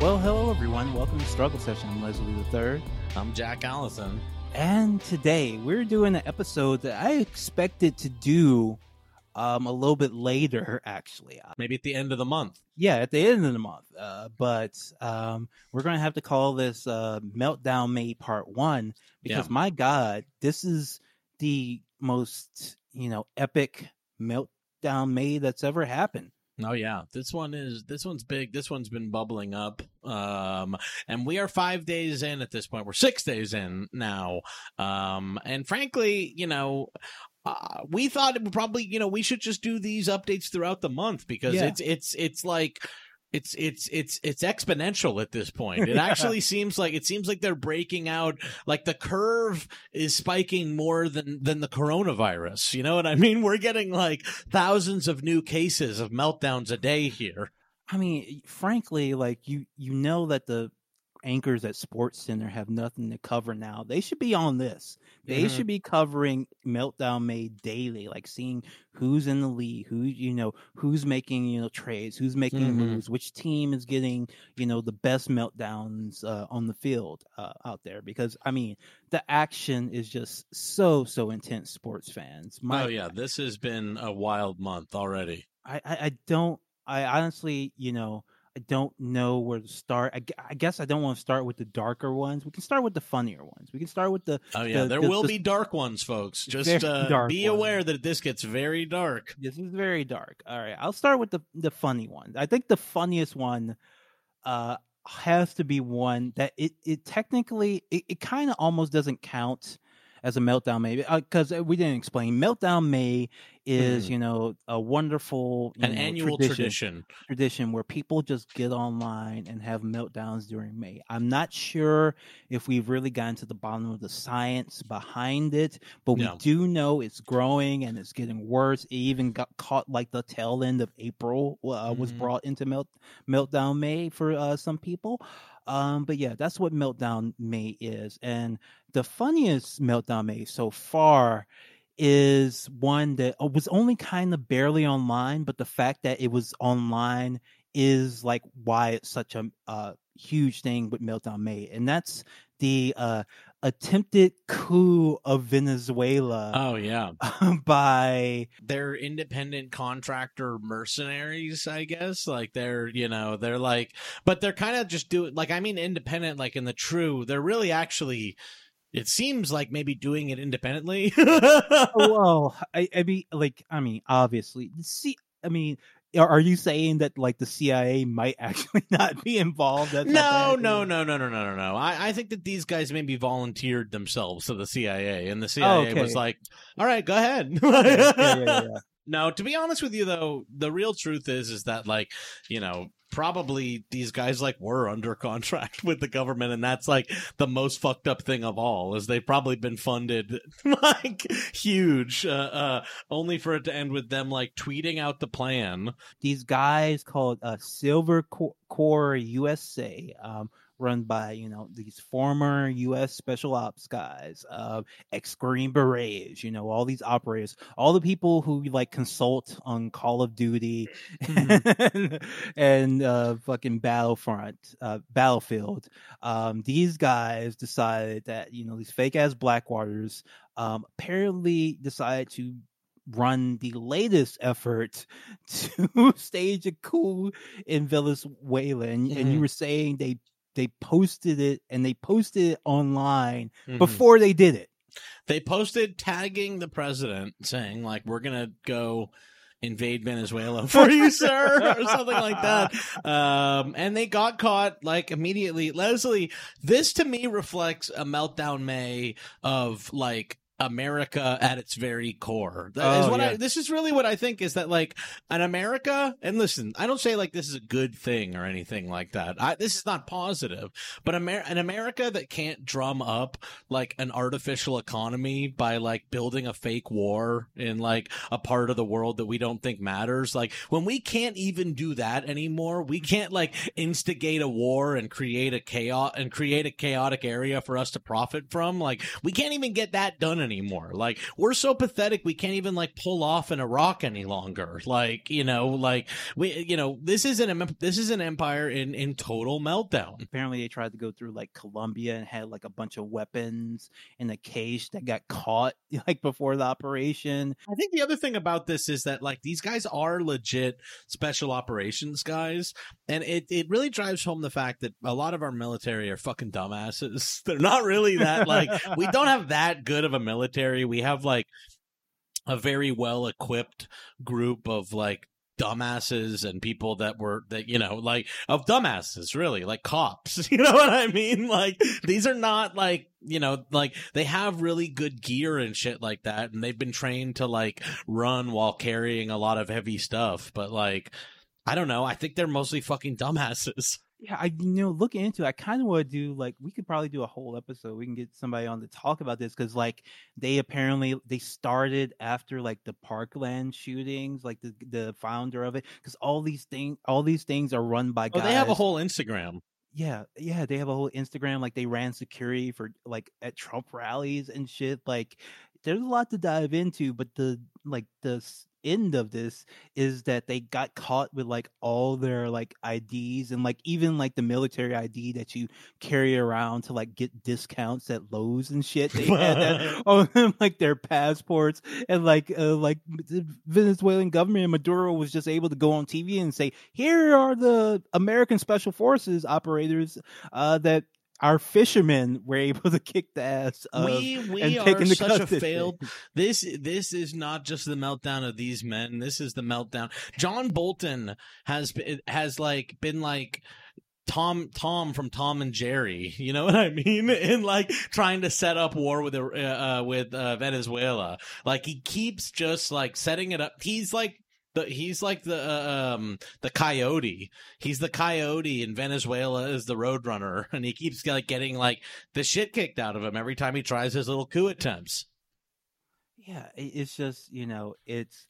Well, hello everyone. Welcome to Struggle Session. I'm Leslie the Third, I'm Jack Allison. and today we're doing an episode that I expected to do um, a little bit later, actually. Uh, Maybe at the end of the month. Yeah, at the end of the month. Uh, but um, we're going to have to call this uh, Meltdown May Part One because, Yeah. my God, this is the most you know epic meltdown May that's ever happened. Oh yeah, this one is this one's big. This one's been bubbling up, um, and we are five days in at this point. We're six days in now, um, and frankly, you know. Uh, we thought it would probably, you know, we should just do these updates throughout the month because Yeah. it's it's it's like it's it's it's it's exponential at this point. It Yeah. actually seems like it seems like they're breaking out like the curve is spiking more than than the coronavirus. You know what I mean? We're getting like thousands of new cases of meltdowns a day here. I mean, frankly, like you you know that the anchors at Sports Center have nothing to cover now. They should be on this. They Mhm. should be covering Meltdown May daily, like seeing who's in the league, who you know, who's making you know trades, who's making Mhm. moves, which team is getting you know the best meltdowns uh, on the field uh, out there. Because I mean, the action is just so so intense. Sports fans, My, oh yeah, this has been a wild month already. I, I, I don't. I honestly, you know, I don't know where to start. I, I guess I don't want to start with the darker ones. We can start with the funnier ones. We can start with the. Oh yeah, The- there the- will the- be dark ones, folks. Just uh, be ones. aware that this gets very dark. This is very dark. All right, I'll start with the the funny ones. I think the funniest one, uh, has to be one that it it technically it, it kind of almost doesn't count as a meltdown May because we didn't explain meltdown May is Hmm. you know a wonderful An know, annual tradition. tradition. tradition where people just get online and have meltdowns during May. I'm not sure if we've really gotten to the bottom of the science behind it, but we No. do know it's growing and it's getting worse. It even got caught like the tail end of April uh, was Mhm. brought into melt meltdown May for uh, some people. Um, but yeah, that's what meltdown May is, and the funniest meltdown May so far is one that uh, was only kind of barely online, but the fact that it was online is like why it's such a uh, huge thing with Meltdown May, and that's the uh, attempted coup of Venezuela Oh yeah, by they're independent contractor mercenaries, I guess. Like they're, you know, they're like, but they're kind of just doing, like, I mean, independent, like in the true, they're really actually, it seems like maybe doing it independently. Oh, well, I, I mean, like, I mean, obviously, see, I mean. Are you saying that like the CIA might actually not be involved? That's No, no, no, no, no, no, no, no. I, I think that these guys maybe volunteered themselves to the CIA, and the CIA okay. was like, "All right, go ahead." yeah, yeah, yeah, yeah. No, to be honest with you though, the real truth is is that like, you know, probably these guys like were under contract with the government and that's like the most fucked up thing of all is they've probably been funded like huge uh, uh only for it to end with them like tweeting out the plan. these guys called uh, Silver Co- Corp USA, um, run by you know these former U.S. Special Ops guys, uh, ex Green Berets, you know all these operators, all the people who like consult on Call of Duty and uh, fucking Battlefront, uh, Battlefield. Um, these guys decided that you know these fake ass Blackwaters um, apparently decided to run the latest effort to stage a coup in Venezuela, and, and you Mhm. were saying they they posted it and they posted it online Mhm. before they did it. They posted tagging the president saying like we're going to go invade Venezuela for you, sir, or something like that. Um, and they got caught like immediately. Leslie, this to me reflects a meltdown May of like America at its very core. That oh, is Oh, what I, this is really what I think is that like an America, and listen, I don't say like this is a good thing or anything like that. I, this is not positive, but Amer- an America that can't drum up like an artificial economy by like building a fake war in like a part of the world that we don't think matters. Like when we can't even do that anymore, we can't like instigate a war and create a chaos and create a chaotic area for us to profit from. Like we can't even get that done anymore. Like we're so pathetic we can't even like pull off in Iraq any longer. Like you know, like we you know this is an this is an empire in in total meltdown. Apparently, they tried to go through like Colombia and had like a bunch of weapons in a cage that got caught like before the operation. I think the other thing about this is that like these guys are legit special operations guys, and it it really drives home the fact that a lot of our military are fucking dumbasses. They're not really that like we don't have that good of a military. We have like a very well equipped group of like dumbasses and people that were that you know like of dumbasses really like cops you know what i mean? Like these are not like you know like they have really good gear and shit like that and they've been trained to like run while carrying a lot of heavy stuff but like i don't know i think they're mostly fucking dumbasses yeah, I you know looking into. It, I kind of want to do like we could probably do a whole episode. We can get somebody on to talk about this because like they apparently they started after like the Parkland shootings, like the the founder of it, because all these things all these things are run by guys. Oh, they have a whole Instagram. Yeah, yeah, they have a whole Instagram. Like they ran security for like at Trump rallies and shit. Like there's a lot to dive into, but the like the end of this is that they got caught with like all their like IDs and like even like the military ID that you carry around to like get discounts at Lowe's and shit. They had that on like their passports and like uh, like the Venezuelan government and Maduro was just able to go on TV and say, "Here are the American Special Forces operators uh, that our fishermen were able to kick the ass of we we are such a failed this this is not just the meltdown of these men this is the meltdown john bolton has has like been like Tom Tom from Tom and Jerry, you know what I mean? In like trying to set up war with uh, uh with uh, Venezuela, like he keeps just like setting it up. He's like the he's like the uh, um the coyote. He's the coyote in Venezuela is the roadrunner, and he keeps like getting like the shit kicked out of him every time he tries his little coup attempts. Yeah, it's just you know it's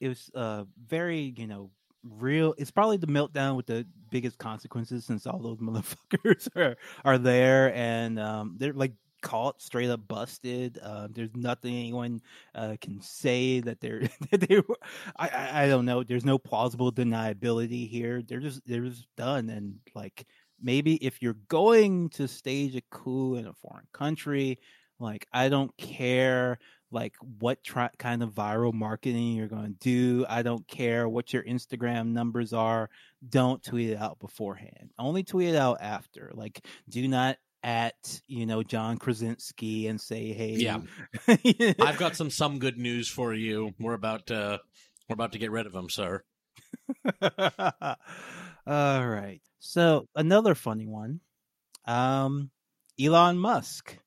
it was uh very you know real. It's probably the meltdown with the biggest consequences since all those motherfuckers are are there, and um they're like caught straight up busted. Uh, there's nothing anyone uh, can say that they're that they. Were, I, I, don't know. There's no plausible deniability here. They're just they're just done. And like maybe if you're going to stage a coup in a foreign country, like I don't care like what kind of viral marketing you're going to do. I don't care what your Instagram numbers are. Don't tweet it out beforehand. Only tweet it out after. Like do not at you know John Krasinski and say, "Hey, yeah, I've got some some good news for you. We're about to we're about to get rid of him, sir." All right. So another funny one, um, Elon Musk.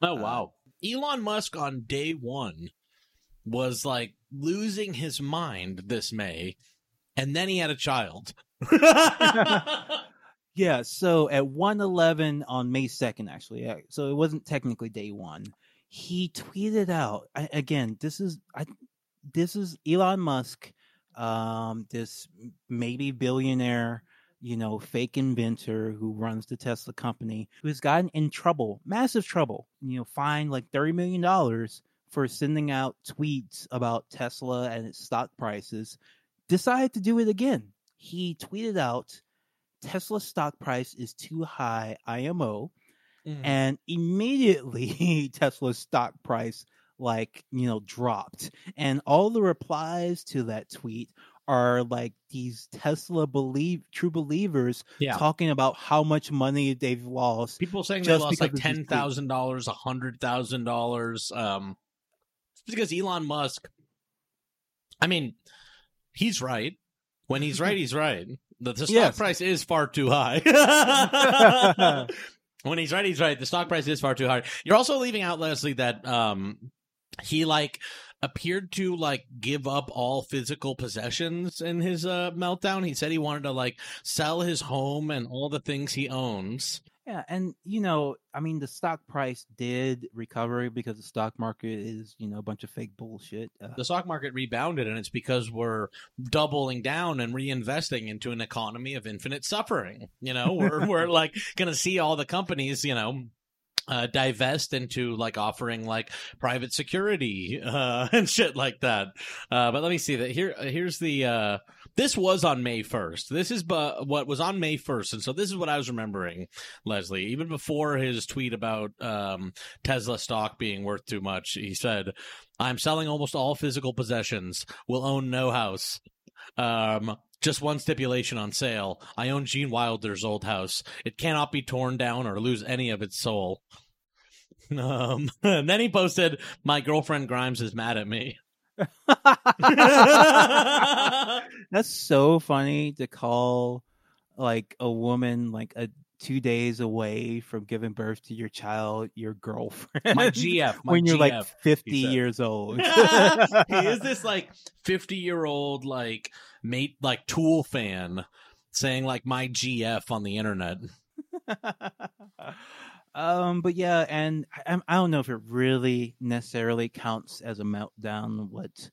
Oh uh, wow, uh, Elon Musk on day one was like losing his mind this May, and then he had a child. Yeah, so at 111 on May 2nd, actually, yeah, so it wasn't technically day one. He tweeted out I, again. This is I, this is Elon Musk, um, this maybe billionaire, you know, fake inventor who runs the Tesla company, who has gotten in trouble, massive trouble. You know, fined like thirty million dollars for sending out tweets about Tesla and its stock prices. Decided to do it again. He tweeted out Tesla stock price is too high, IMO. Mm. And immediately Tesla's stock price like, you know, dropped. And all the replies to that tweet are like these Tesla believe true believers yeah. talking about how much money they've lost. People saying they lost like ten thousand dollars, a hundred thousand dollars. Um, because Elon Musk. I mean, he's right. When he's right, he's right. The, the stock yes. price is far too high. when he's right, he's right. The stock price is far too high. You're also leaving out, Leslie, that um, he like appeared to like give up all physical possessions in his uh, meltdown. He said he wanted to like sell his home and all the things he owns yeah, and you know, I mean, the stock price did recover because the stock market is, you know, a bunch of fake bullshit. Uh, the stock market rebounded, and it's because we're doubling down and reinvesting into an economy of infinite suffering. You know, we're we're like going to see all the companies, you know, uh, divest into like offering like private security uh, and shit like that. Uh, but let me see that here. Here's the. This was on May 1st. This is bu- what was on May 1st, and so this is what I was remembering, Leslie. Even before his tweet about um, Tesla stock being worth too much, he said, "I'm selling almost all physical possessions. Will own no house." Um, just one stipulation on sale. I own Gene Wilder's old house. It cannot be torn down or lose any of its soul. Um, and then he posted, "My girlfriend Grimes is mad at me." That's so funny to call like a woman like a two days away from giving birth to your child your girlfriend. My GF, my when you're like 50 years old. he is this like 50 year old like mate like tool fan saying like my gf on the internet um, but yeah, and I, I don't know if it really necessarily counts as a meltdown. What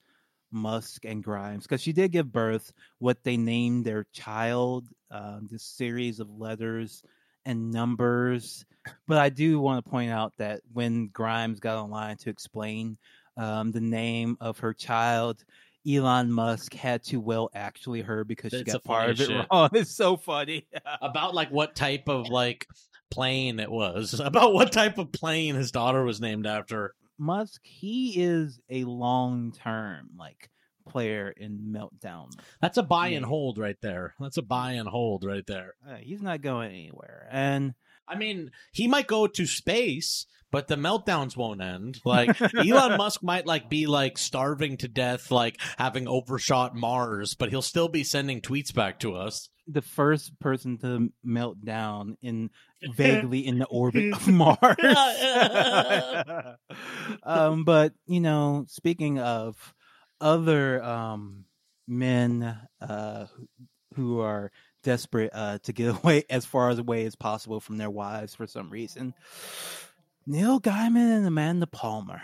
Musk and Grimes, because she did give birth, what they named their child, um, this series of letters and numbers. But I do want to point out that when Grimes got online to explain um, the name of her child. Elon Musk had to well actually her because she got part of it shit. wrong. It's so funny. about like what type of like plane it was about what type of plane his daughter was named after. Musk, he is a long term like player in Meltdown. that's a buy and hold right there. That's a buy and hold right there. Uh, he's not going anywhere. And i mean he might go to space but the meltdowns won't end. Like elon musk might like be like starving to death like having overshot mars but he'll still be sending tweets back to us the first person to melt down in vaguely in the orbit of Mars. um, but you know, speaking of other um, men uh, who- who are desperate uh, to get away as far as away as possible from their wives for some reason, Neil Gaiman and Amanda Palmer.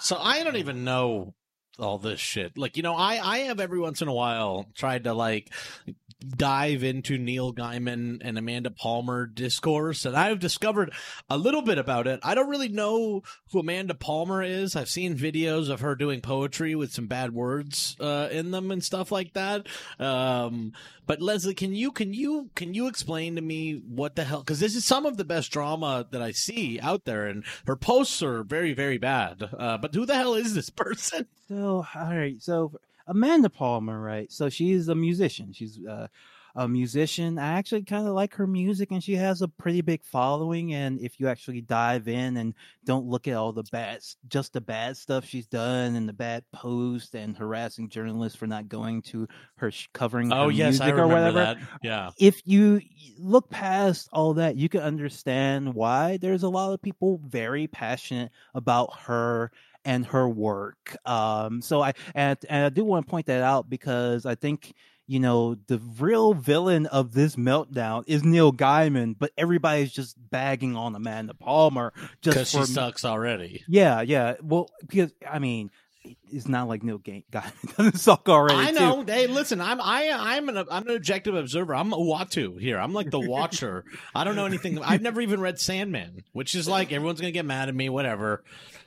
So I don't even know all this shit. Like, you know, I I have every once in a while tried to like dive into Neil Gaiman and Amanda Palmer discourse, and I've discovered a little bit about it. I don't really know who Amanda Palmer is. I've seen videos of her doing poetry with some bad words uh, in them and stuff like that. Um, but Leslie, can you can you can you explain to me what the hell? Because this is some of the best drama that I see out there, and her posts are very very bad. Uh, but who the hell is this person? So, all right. So, Amanda Palmer, right? So, she's a musician. She's uh, a musician. I actually kind of like her music, and she has a pretty big following. And if you actually dive in and don't look at all the bad, just the bad stuff she's done, and the bad posts and harassing journalists for not going to her sh- covering her music or whatever that. Yeah. if you look past all that, you can understand why there's a lot of people very passionate about her and her work. Um, so I and, and I do want to point that out because I think you know the real villain of this meltdown is Neil Gaiman, but everybody's just bagging on Amanda Palmer just Because she sucks already. yeah, yeah. Well, because I mean. It's not like Neil Gaiman doesn't suck already. I too. know. Hey, listen, I'm I I'm an I'm an objective observer. I'm a Uatu here. I'm like the watcher. I don't know anything. I've never even read Sandman, which is like everyone's gonna get mad at me. Whatever.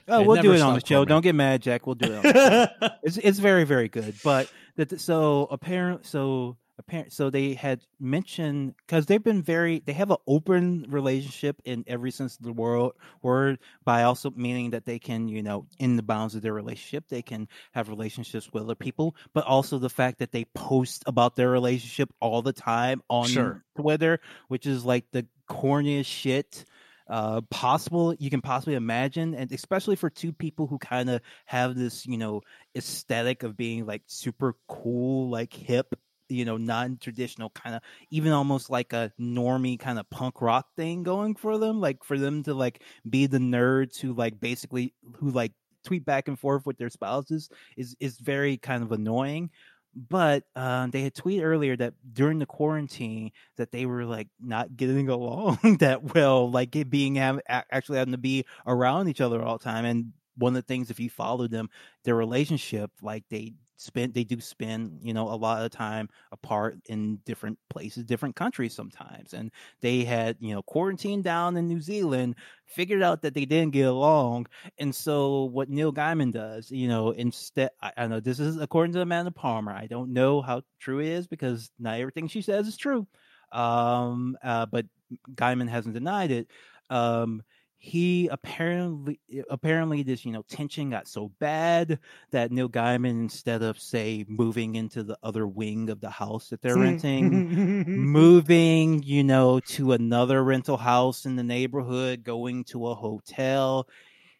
Oh, It we'll do it on the show. me. Don't get mad, Jack. We'll do it. On the show. it's it's very very good. But that so apparent so apparent so they had mentioned because they've been very they have an open relationship in every sense of the world word by also meaning that they can you know in the bounds of their relationship they can have relationships with other people but also the fact that they post about their relationship all the time on Sure. Twitter which is like the corniest shit uh possible you can possibly imagine and especially for two people who kind of have this you know aesthetic of being like super cool like hip you know non-traditional kind of even almost like a normie kind of punk rock thing going for them like for them to like be the nerds who like basically who like tweet back and forth with their spouses is is very kind of annoying but uh, they had tweeted earlier that during the quarantine that they were like not getting along that well, like it being have, actually having to be around each other all the time. And one of the things, if you follow them, their relationship, like they spend they do spend you know a lot of time apart in different places different countries sometimes and they had you know quarantined down in new zealand figured out that they didn't get along and so what neil gaiman does you know instead i, I know this is according to amanda palmer i don't know how true it is because not everything she says is true um uh, but gaiman hasn't denied it um he apparently apparently this you know tension got so bad that Neil Gaiman instead of say moving into the other wing of the house that they're hmm. renting moving you know to another rental house in the neighborhood going to a hotel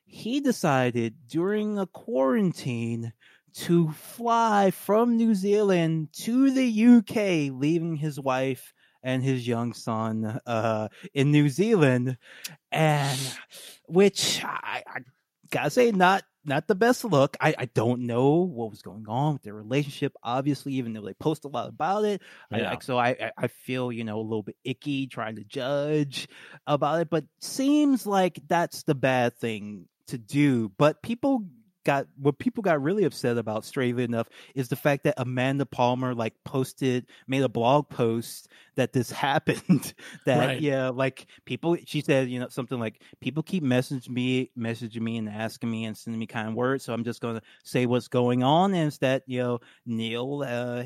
he decided during a quarantine to fly from New Zealand to the UK leaving his wife and his young son uh, in New Zealand, and which I, I gotta say, not not the best look. I, I don't know what was going on with their relationship. Obviously, even though they post a lot about it, yeah. I, so I I feel you know a little bit icky trying to judge about it. But seems like that's the bad thing to do. But people got what people got really upset about strangely enough is the fact that Amanda Palmer like posted made a blog post that this happened that right. yeah like people she said you know something like people keep messaging me messaging me and asking me and sending me kind words so I'm just going to say what's going on and is that you know Neil uh,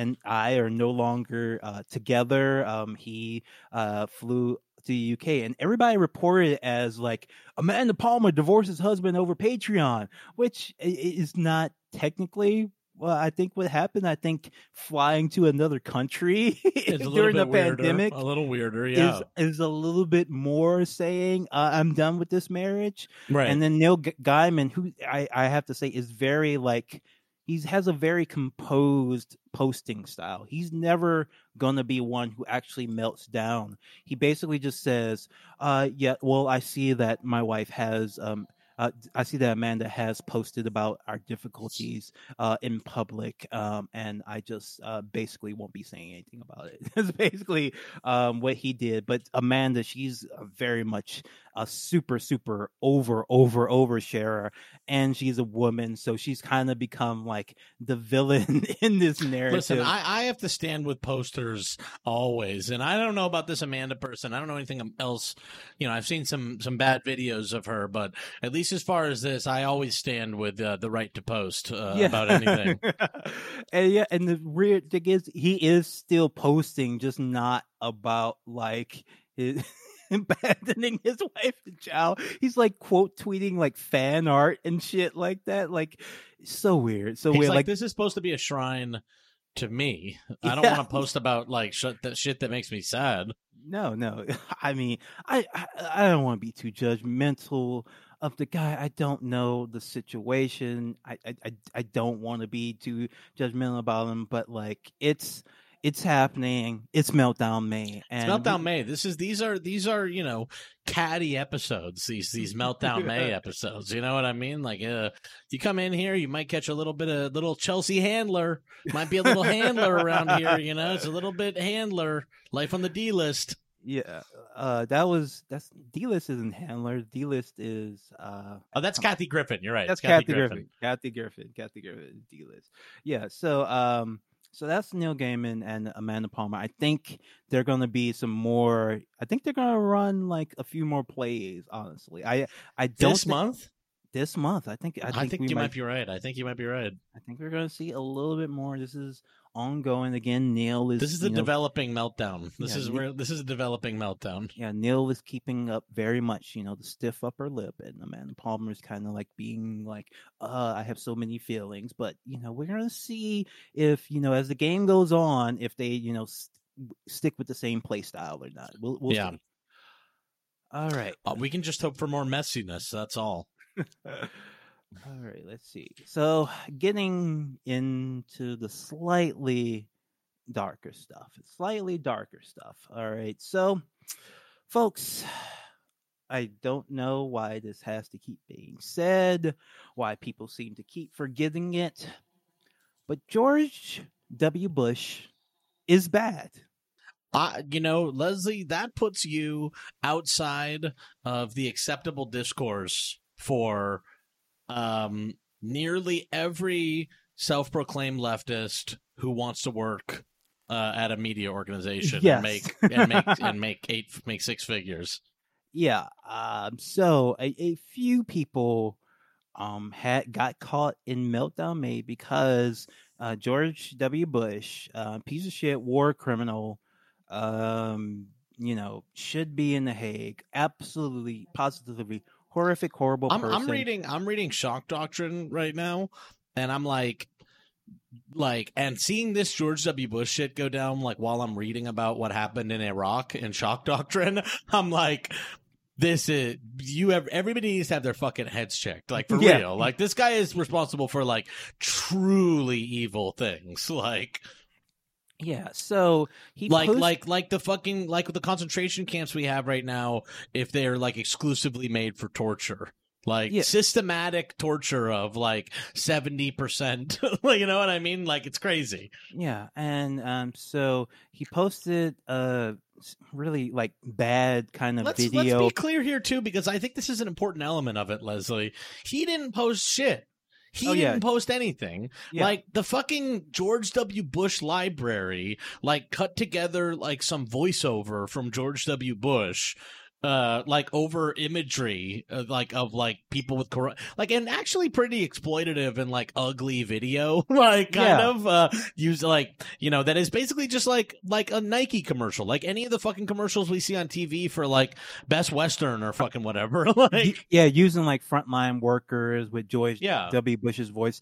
and I are no longer uh, together. Um, he uh, flew to the UK, and everybody reported it as like Amanda Palmer divorced his husband over Patreon, which is not technically. Well, I think what happened. I think flying to another country during the weirder, pandemic, a little weirder, yeah, is, is a little bit more saying uh, I'm done with this marriage. Right, and then Neil Gaiman, who I, I have to say is very like he has a very composed posting style. He's never gonna be one who actually melts down. He basically just says, uh, "Yeah, well, I see that my wife has um, uh, I see that Amanda has posted about our difficulties uh, in public, um, and I just uh, basically won't be saying anything about it. That's basically um, what he did. But Amanda, she's very much a super, super over, over, over sharer, and she's a woman, so she's kind of become like the villain in this narrative. Listen, I, I have to stand with posters always, and I don't know about this Amanda person. I don't know anything else. You know, I've seen some some bad videos of her, but at least as far as this, I always stand with uh, the right to post uh, yeah. about anything. and yeah, and the weird thing is, he is still posting, just not about like his. abandoning his wife and child. He's like quote tweeting like fan art and shit like that. Like so weird. So He's weird. Like, like, this is supposed to be a shrine to me. I don't yeah. want to post about like shit that shit that makes me sad. No, no. I mean, I I, I don't want to be too judgmental of the guy. I don't know the situation. I I I don't want to be too judgmental about him, but like it's it's happening. It's meltdown May. And it's meltdown May. This is these are these are you know catty episodes. These these meltdown May episodes. You know what I mean? Like uh, you come in here, you might catch a little bit of little Chelsea handler. Might be a little handler around here. You know, it's a little bit handler. Life on the D list. Yeah, uh, that was that's D list isn't handler. D list is uh oh that's Kathy Griffin. You're right. That's Kathy, Kathy, Griffin. Griffin. Kathy Griffin. Kathy Griffin. D list. Yeah. So um so that's Neil Gaiman and Amanda Palmer. I think they're going to be some more. I think they're going to run like a few more plays. Honestly, I I don't this think, month. This month, I think. I think, I think you might, might, be right. I think you might be right. I think we're going to see a little bit more. This is ongoing again. Neil is. This is a know, developing meltdown. This yeah, is where this is a developing meltdown. Yeah, Neil is keeping up very much. You know, the stiff upper lip, and the Amanda Palmer is kind of like being like, "Uh, I have so many feelings." But you know, we're gonna see if you know as the game goes on, if they you know st- stick with the same play style or not. We'll, we'll yeah. See. All right. Uh, we can just hope for more messiness. That's all. All right, let's see. So, getting into the slightly darker stuff, slightly darker stuff. All right, so, folks, I don't know why this has to keep being said, why people seem to keep forgetting it, but George W. Bush is bad. Uh, you know, Leslie, that puts you outside of the acceptable discourse for um, nearly every self-proclaimed leftist who wants to work uh, at a media organization Yes. and make and make and make eight make six figures. Yeah. Um, so a, a few people um had got caught in meltdown May because uh, George W. Bush, uh, piece of shit war criminal, um, you know, should be in the Hague. Absolutely, positively horrific, horrible I'm, person. I'm reading I'm reading Shock Doctrine right now, and I'm like, like, and seeing this George W. Bush shit go down, like while I'm reading about what happened in Iraq and Shock Doctrine, I'm like. This is you. Have, everybody needs to have their fucking heads checked, like for Yeah. real. Like this guy is responsible for like truly evil things, like Yeah. So he like post- like like the fucking like the concentration camps we have right now if they're like exclusively made for torture like Yeah. systematic torture of like 70% you know what i mean like it's crazy Yeah, and um, so he posted a really like bad kind of let's video. let's be clear here too because i think this is an important element of it leslie he didn't post shit he Oh, yeah. didn't post anything. Yeah. Like the fucking George W. Bush library, like cut together like some voiceover from George W. Bush, uh, like over imagery, uh, like of like people with corona, like and actually pretty exploitative and like ugly video, like kind Yeah. of uh use like you know that is basically just like like a Nike commercial, like any of the fucking commercials we see on TV for like Best Western or fucking whatever, like yeah, using like frontline workers with George Yeah. W. Bush's voice,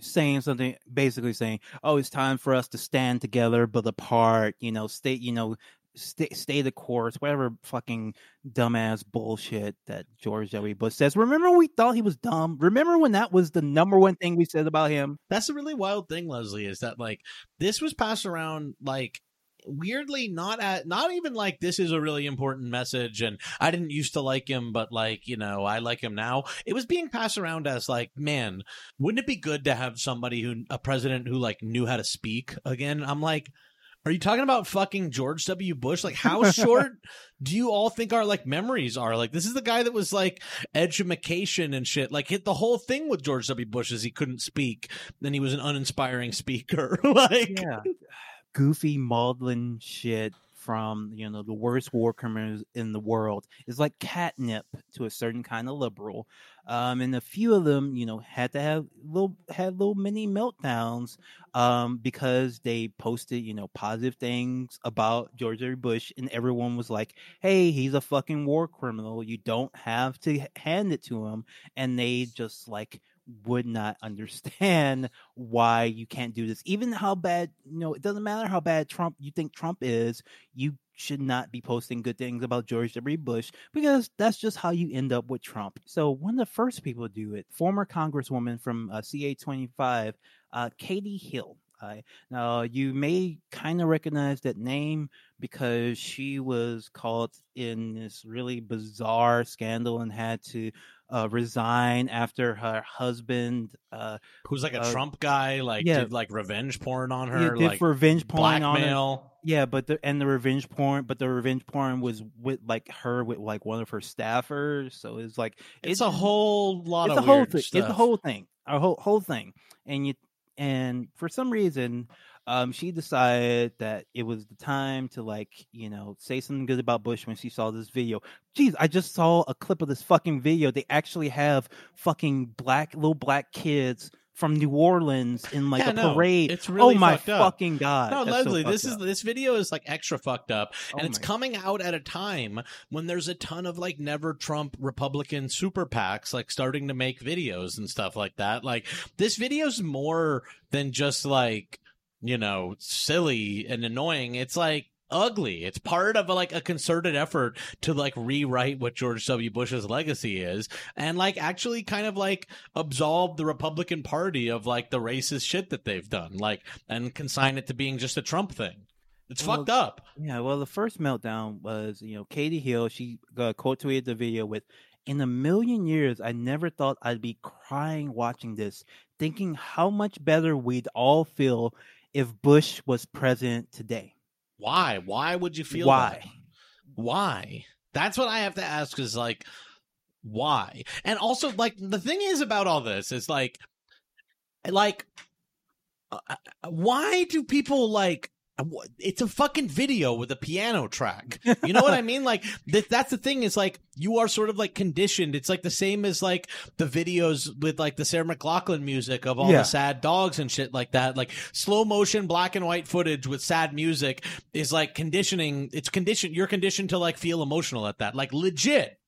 saying something, basically saying, "Oh, it's time for us to stand together but apart." You know, stay, you know, stay, stay the course. Whatever fucking dumbass bullshit that George W. Bush says. Remember, we thought he was dumb. Remember when that was the number one thing we said about him? That's the really wild thing, Leslie, is that like this was passed around like weirdly not at not even like this is a really important message and I didn't used to like him but like you know I like him now it was being passed around as like man wouldn't it be good to have somebody who a president who like knew how to speak again I'm like are you talking about fucking George W. Bush? Like, how short do you all think our like memories are? Like, this is the guy that was like education and shit. Like, hit the whole thing with George W. Bush is he couldn't speak, then he was an uninspiring speaker. like, yeah goofy maudlin shit from you know the worst war criminals in the world is like catnip to a certain kind of liberal um and a few of them you know had to have little had little mini meltdowns um because they posted you know positive things about george w. Bush and everyone was like hey he's a fucking war criminal. You don't have to hand it to him. And they just like would not understand why you can't do this. Even how bad, you know, it doesn't matter how bad Trump you think Trump is, you should not be posting good things about George W. Bush because that's just how you end up with Trump. So one of the first people to do it, former Congresswoman from uh, CA 25, uh, Katie Hill. Uh, now you may kind of recognize that name because she was caught in this really bizarre scandal and had to uh, resign after her husband uh, who's like a Uh, Trump guy, like yeah. did like revenge porn on yeah, her, did like revenge porn on her. Yeah, but the and the revenge porn, but the revenge porn was with like her with like one of her staffers. So it's like It's a whole lot it's of a whole thing. stuff. It's the whole thing, a whole whole thing, and you and for some reason, um, she decided that it was the time to like you know say something good about Bush when she saw this video. Jeez, I just saw a clip of this fucking video. They actually have fucking black little black kids from New Orleans in like Yeah, a no, parade. it's really oh my fucking god! No, That's so this is up. this video is like extra fucked up, and Oh it's coming out at a time when there's a ton of like never Trump Republican super PACs like starting to make videos and stuff like that. Like this video's more than just like you know silly and annoying. It's like ugly. It's part of a, like a concerted effort to like rewrite what George W. Bush's legacy is and like actually kind of like absolve the Republican Party of like the racist shit that they've done, like and consign it to being just a Trump thing. It's Well, fucked up. Yeah, well, the first meltdown was, you know, Katie Hill. She uh, quote tweeted the video with, "In a million years, I never thought I'd be crying watching this, thinking how much better we'd all feel if Bush was president today." Why? Why would you feel Why? that? Why? That's what I have to ask is like why? And also like the thing is about all this is like like uh, why do people like uh, it's a fucking video with a piano track. You know what I mean? Like th- that's the thing is like you are sort of like conditioned. It's like the same as like the videos with like the Sarah McLachlan music of all Yeah. the sad dogs and shit like that. Like slow motion black and white footage with sad music is like conditioning. It's conditioned. You're conditioned to like feel emotional at that. Like legit.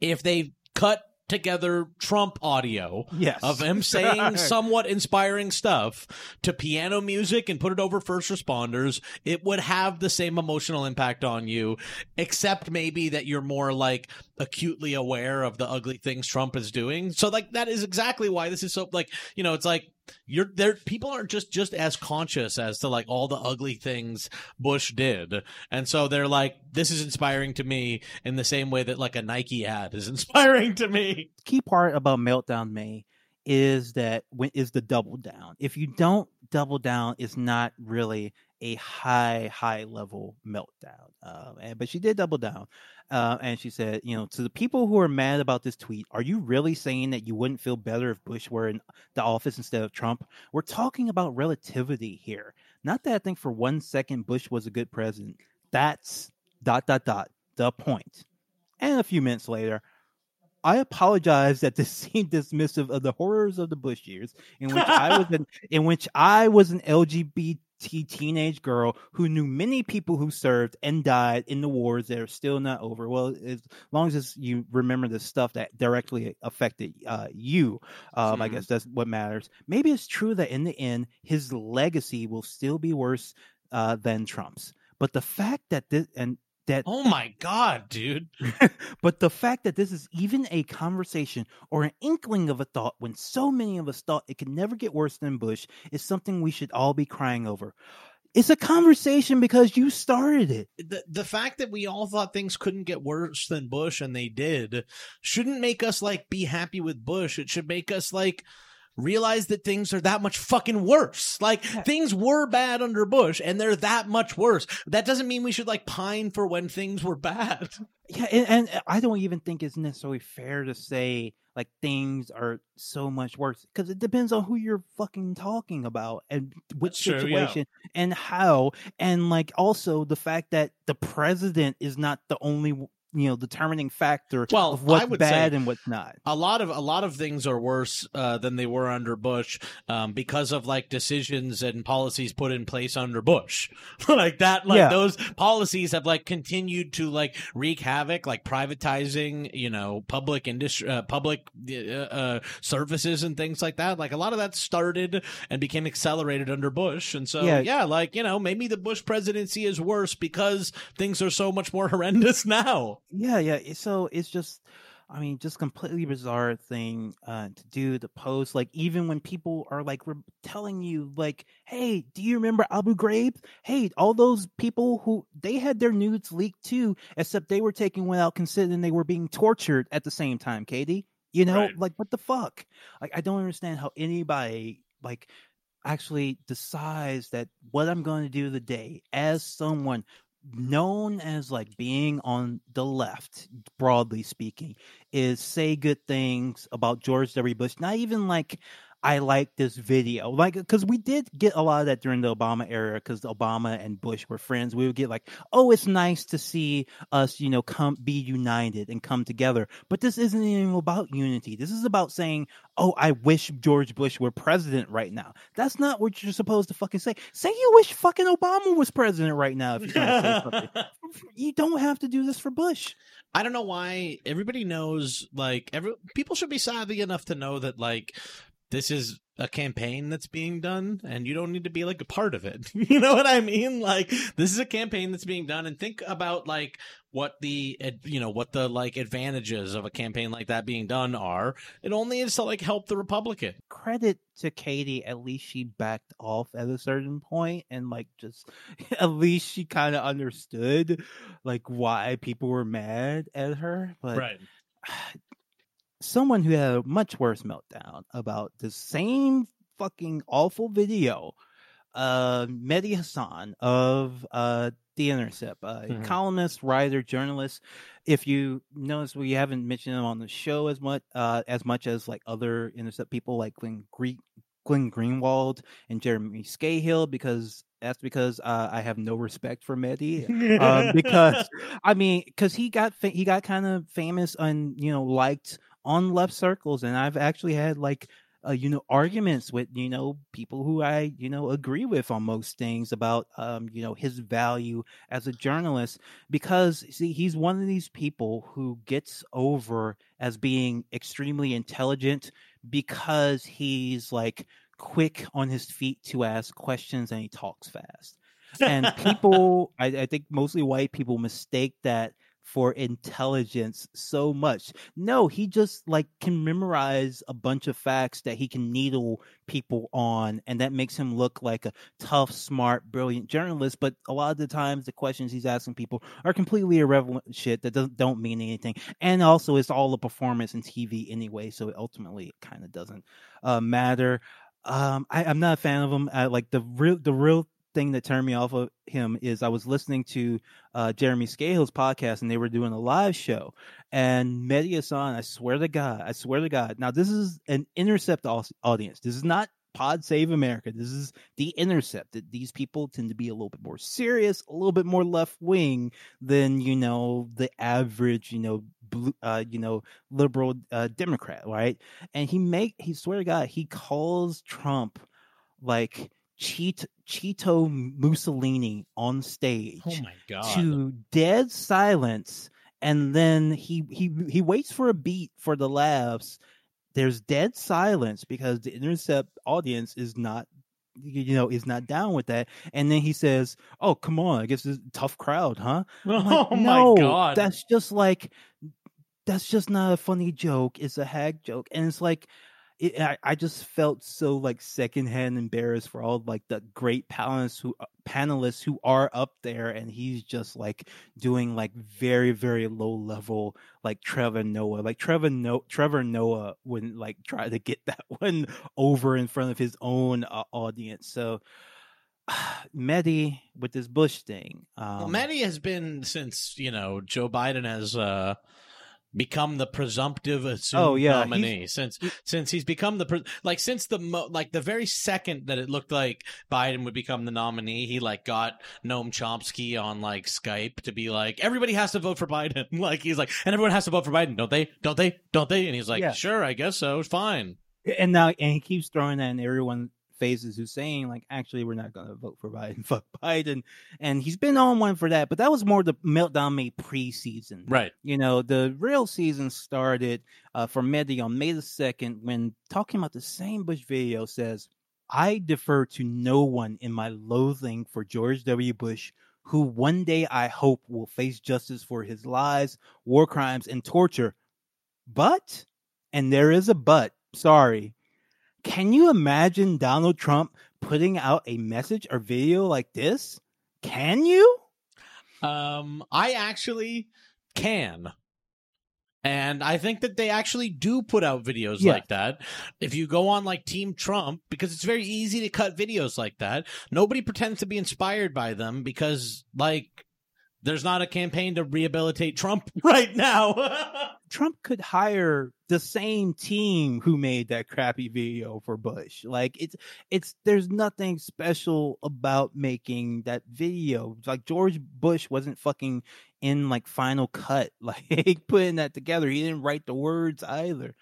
If they cut together Trump audio Yes. of him saying somewhat inspiring stuff to piano music and put it over first responders, it would have the same emotional impact on you, except maybe that you're more like acutely aware of the ugly things Trump is doing. So like that is exactly why this is so like, you know, it's like you're there people aren't just just as conscious as to like all the ugly things Bush did. And so they're like this is inspiring to me in the same way that like a Nike ad is inspiring to me. key part about meltdown may is that when is the double down if you don't double down it's not really a high high level meltdown um, and, but she did double down uh, and she said you know to the people who are mad about this tweet are you really saying that you wouldn't feel better if bush were in the office instead of trump? We're talking about relativity here. Not that i think for one second bush was a good president. That's dot dot dot the point. and a few minutes later I apologize that this seemed dismissive of the horrors of the Bush years, in which I was an, in which I was an LGBT teenage girl who knew many people who served and died in the wars that are still not over. Well, as long as you remember the stuff that directly affected uh, you, um, I Mhm. guess that's what matters. Maybe it's true that in the end, his legacy will still be worse uh, than Trump's. But the fact that this and that Oh my god, dude. but the fact that this is even a conversation or an inkling of a thought when so many of us thought it could never get worse than Bush is something we should all be crying over. It's a conversation because you started it. the the fact that we all thought things couldn't get worse than Bush and they did shouldn't make us like be happy with Bush. It should make us like realize that things are that much fucking worse. Like things were bad under Bush and they're that much worse. That doesn't mean we should like pine for when things were bad. Yeah, and, and I don't even think it's necessarily fair to say like things are so much worse because it depends on who you're fucking talking about and which That's true, yeah. situation and how and like also the fact that the president is not the only you know determining factor Well, of what's I would bad and what's not. a lot of a lot of things are worse uh, than they were under Bush um, because of like decisions and policies put in place under Bush, like that. Like Yeah. those policies have like continued to like wreak havoc, like privatizing, you know, public industry, uh, public uh, uh, services and things like that. Like a lot of that started and became accelerated under Bush, and so Yeah. yeah, like you know, maybe the Bush presidency is worse because things are so much more horrendous now. Yeah, yeah. So it's just, I mean, just completely bizarre thing uh, to do to post. Like even when people are like re- telling you, like, "Hey, do you remember Abu Ghraib? Hey, all those people who they had their nudes leaked too, except they were taken without consent and they were being tortured at the same time." Katie, you know, Right. like what the fuck? Like I don't understand how anybody like actually decides that what I'm going to do today as someone known as like being on the left, broadly speaking, is say good things about George W. Bush. Not even like I like this video, like because we did get a lot of that during the Obama era, because Obama and Bush were friends. We would get like, oh, it's nice to see us, you know, come be united and come together. But this isn't even about unity. This is about saying, oh, I wish George Bush were president right now. That's not what you're supposed to fucking say. Say you wish fucking Obama was president right now if you're gonna say something. You don't have to do this for Bush. I don't know why everybody knows like every people should be savvy enough to know that like this is a campaign that's being done and you don't need to be like a part of it. you know what I mean? Like this is a campaign that's being done and think about like what the you know what the like advantages of a campaign like that being done are. It only is to like help the Republican. Credit to Katie, at least she backed off at a certain point and like just at least she kind of understood like why people were mad at her. But someone who had a much worse meltdown about the same fucking awful video uh Mehdi Hasan of uh The Intercept, uh, Mhm. columnist, writer, journalist. If you notice, we haven't mentioned him on the show as much uh, as much as like other Intercept people, like when Greek Glenn Greenwald and Jeremy Scahill because that's because uh, I have no respect for Mehdi. um, because I mean, because he got fa- he got kind of famous and you know liked on left circles, and I've actually had like uh, you know arguments with you know people who I you know agree with on most things about um, you know his value as a journalist because see he's one of these people who gets over as being extremely intelligent because he's like quick on his feet to ask questions and he talks fast. And people, I, I think mostly white people mistake that for intelligence so much. No, he just like can memorize a bunch of facts that he can needle people on, and that makes him look like a tough, smart, brilliant journalist. But a lot of the times, the questions he's asking people are completely irrelevant shit that don't, don't mean anything. And also, it's all a performance in TV anyway, so it ultimately, it kind of doesn't uh, matter. Um, I, am not a fan of him. I, like the real, the real thing that turned me off of him is I was listening to uh, Jeremy Scahill's podcast and they were doing a live show and Mehdi Hasan, I swear to God, I swear to God. Now this is an intercept audience. This is not Pod Save America. This is the intercept. That these people tend to be a little bit more serious, a little bit more left wing than you know the average, you know, blue, uh, you know, liberal uh, Democrat, right? And he make he swear to God, he calls Trump like cheat Cheeto Mussolini on stage. Oh my god! To dead silence, and then he he he waits for a beat for the laughs. There's dead silence because the intercept audience is not you know, is not down with that. And then he says, "Oh, come on, I guess it's a tough crowd, huh?" oh no, my god, that's just like that's just not a funny joke. It's a hag joke, and it's like it, I, I, just felt so like secondhand embarrassed for all like the great panelists who uh, panelists who are up there, and he's just like doing like very very low level like Trevor Noah, like Trevor no Trevor Noah wouldn't like try to get that one over in front of his own uh, audience. So. Mehdi with this Bush thing. Um, well, Mehdi has been since you know Joe Biden has uh, become the presumptive assumed oh, yeah. nominee he's, since since he's become the pre- like since the mo- like the very second that it looked like Biden would become the nominee he like got Noam Chomsky on like Skype to be like everybody has to vote for Biden like he's like and everyone has to vote for Biden don't they don't they don't they and he's like yeah. sure I guess so fine and now and he keeps throwing that in everyone faces who's saying like actually we're not going to vote for Biden fuck Biden and he's been on one for that but that was more the meltdown May preseason right. you know the real season started uh, for Mehdi on May the 2nd when talking about the same Bush video says I defer to no one in my loathing for George W. Bush who one day I hope will face justice for his lies war crimes and torture but and there is a but sorry can you imagine Donald Trump putting out a message or video like this? Can you? Um, I actually can. And I think that they actually do put out videos yeah. like that. If you go on like Team Trump, because it's very easy to cut videos like that, nobody pretends to be inspired by them because, like, there's not a campaign to rehabilitate Trump right now. Trump could hire the same team who made that crappy video for Bush. Like it's it's there's nothing special about making that video. Like George Bush wasn't fucking in like Final Cut, like putting that together. He didn't write the words either.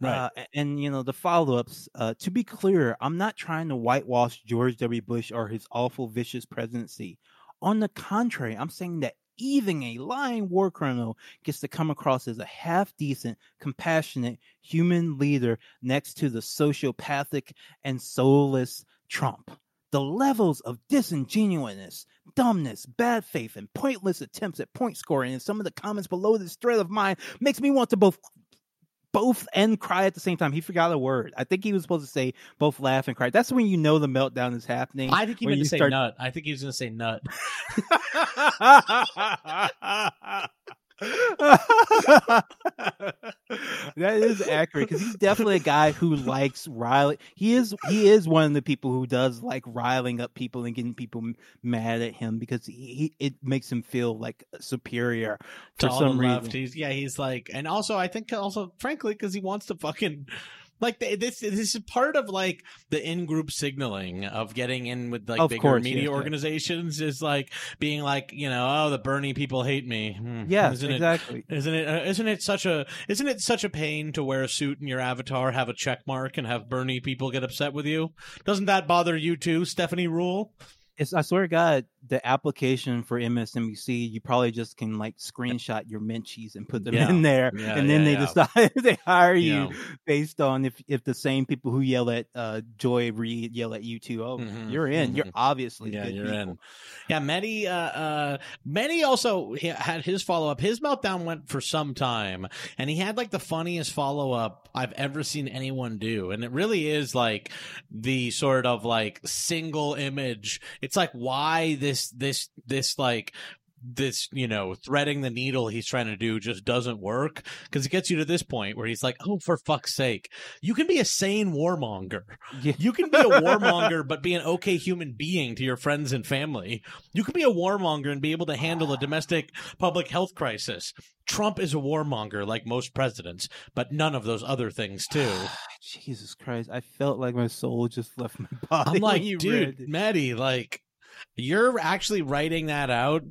Right. Uh, and you know the follow-ups. Uh, to be clear, I'm not trying to whitewash George W. Bush or his awful, vicious presidency. On the contrary, I'm saying that even a lying war criminal gets to come across as a half decent, compassionate human leader next to the sociopathic and soulless Trump. The levels of disingenuousness, dumbness, bad faith, and pointless attempts at point scoring in some of the comments below this thread of mine makes me want to both both and cry at the same time. He forgot a word. I think he was supposed to say both laugh and cry. That's when you know the meltdown is happening. I think he meant to say nut. I think he was going to say nut. that is accurate because he's definitely a guy who likes riling. He is he is one of the people who does like riling up people and getting people mad at him because he, he it makes him feel like superior for some reason. He's, yeah, he's like, and also I think also frankly because he wants to fucking like this this is part of like the in-group signaling of getting in with like Of bigger course, media yes, organizations is like being like you know oh the Bernie people hate me Hmm, Yes, isn't it exactly. isn't it? Uh, isn't it such a? Isn't it such a pain to wear a suit in your avatar, have a check mark, and have Bernie people get upset with you? Doesn't that bother you too, Stephanie Ruhle? It's, I swear to God, the application for MSNBC, you probably just can like screenshot your Menchies and put them Yeah. in there, Yeah, and then yeah, they decide they hire you based on if if the same people who yell at uh, Joy Reid yell at you too. Oh, Mhm, you're in. You're mhm. obviously Yeah, good you're people. in. Yeah, Mehdi. Uh, uh, Mehdi also had his follow up. His meltdown went for some time, and he had like the funniest follow up I've ever seen anyone do. And it really is like the sort of like single image. It's like why this this this this like this you know threading the needle he's trying to do just doesn't work because it gets you to this point where he's like oh for fuck's sake you can be a sane warmonger Yeah. you can be a warmonger, but be an okay human being to your friends and family. You can be a warmonger and be able to handle a domestic public health crisis. Trump is a warmonger like most presidents, but none of those other things too. Jesus Christ! I felt like my soul just left my body. I'm like, you dude. Maddie, like, you're actually writing that out,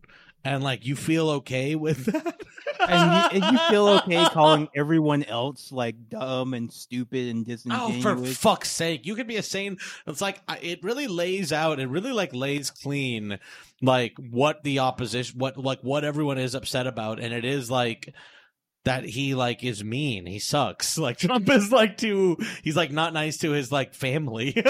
and like, you feel okay with that. and you, and you feel okay calling everyone else like dumb and stupid and disingenuous. Oh, for fuck's sake! You could be a sane. It's like it really lays out. It really like lays clean, like what the opposition, what like what everyone is upset about, and it is like that he like is mean. He sucks. Like Trump is like too. He's like not nice to his like family. yeah,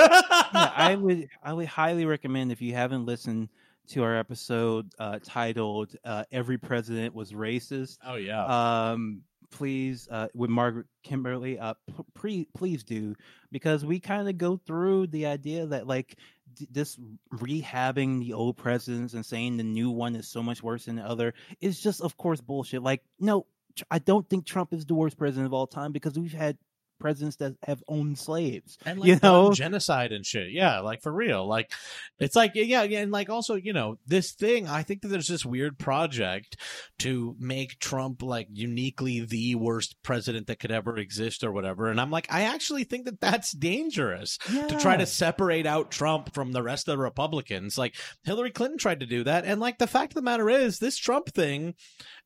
I would I would highly recommend if you haven't listened to our episode uh, titled uh, "Every President Was Racist." oh yeah. Um, please, uh, with Margaret Kimberly, uh, pre- please do because we kind of go through the idea that like d- this rehabbing the old presidents and saying the new one is so much worse than the other is just, of course, bullshit. Like, no, I don't think Trump is the worst president of all time because we've had presidents that have owned slaves. and like you know? genocide and shit. Yeah, like for real. Like it's like yeah, yeah, and like also you know this thing. I think that there's this weird project to make Trump like uniquely the worst president that could ever exist or whatever. And I'm like, I actually think that that's dangerous to try to separate out Trump from the rest of the Republicans. Like Hillary Clinton tried to do that, and like the fact of the matter is, this Trump thing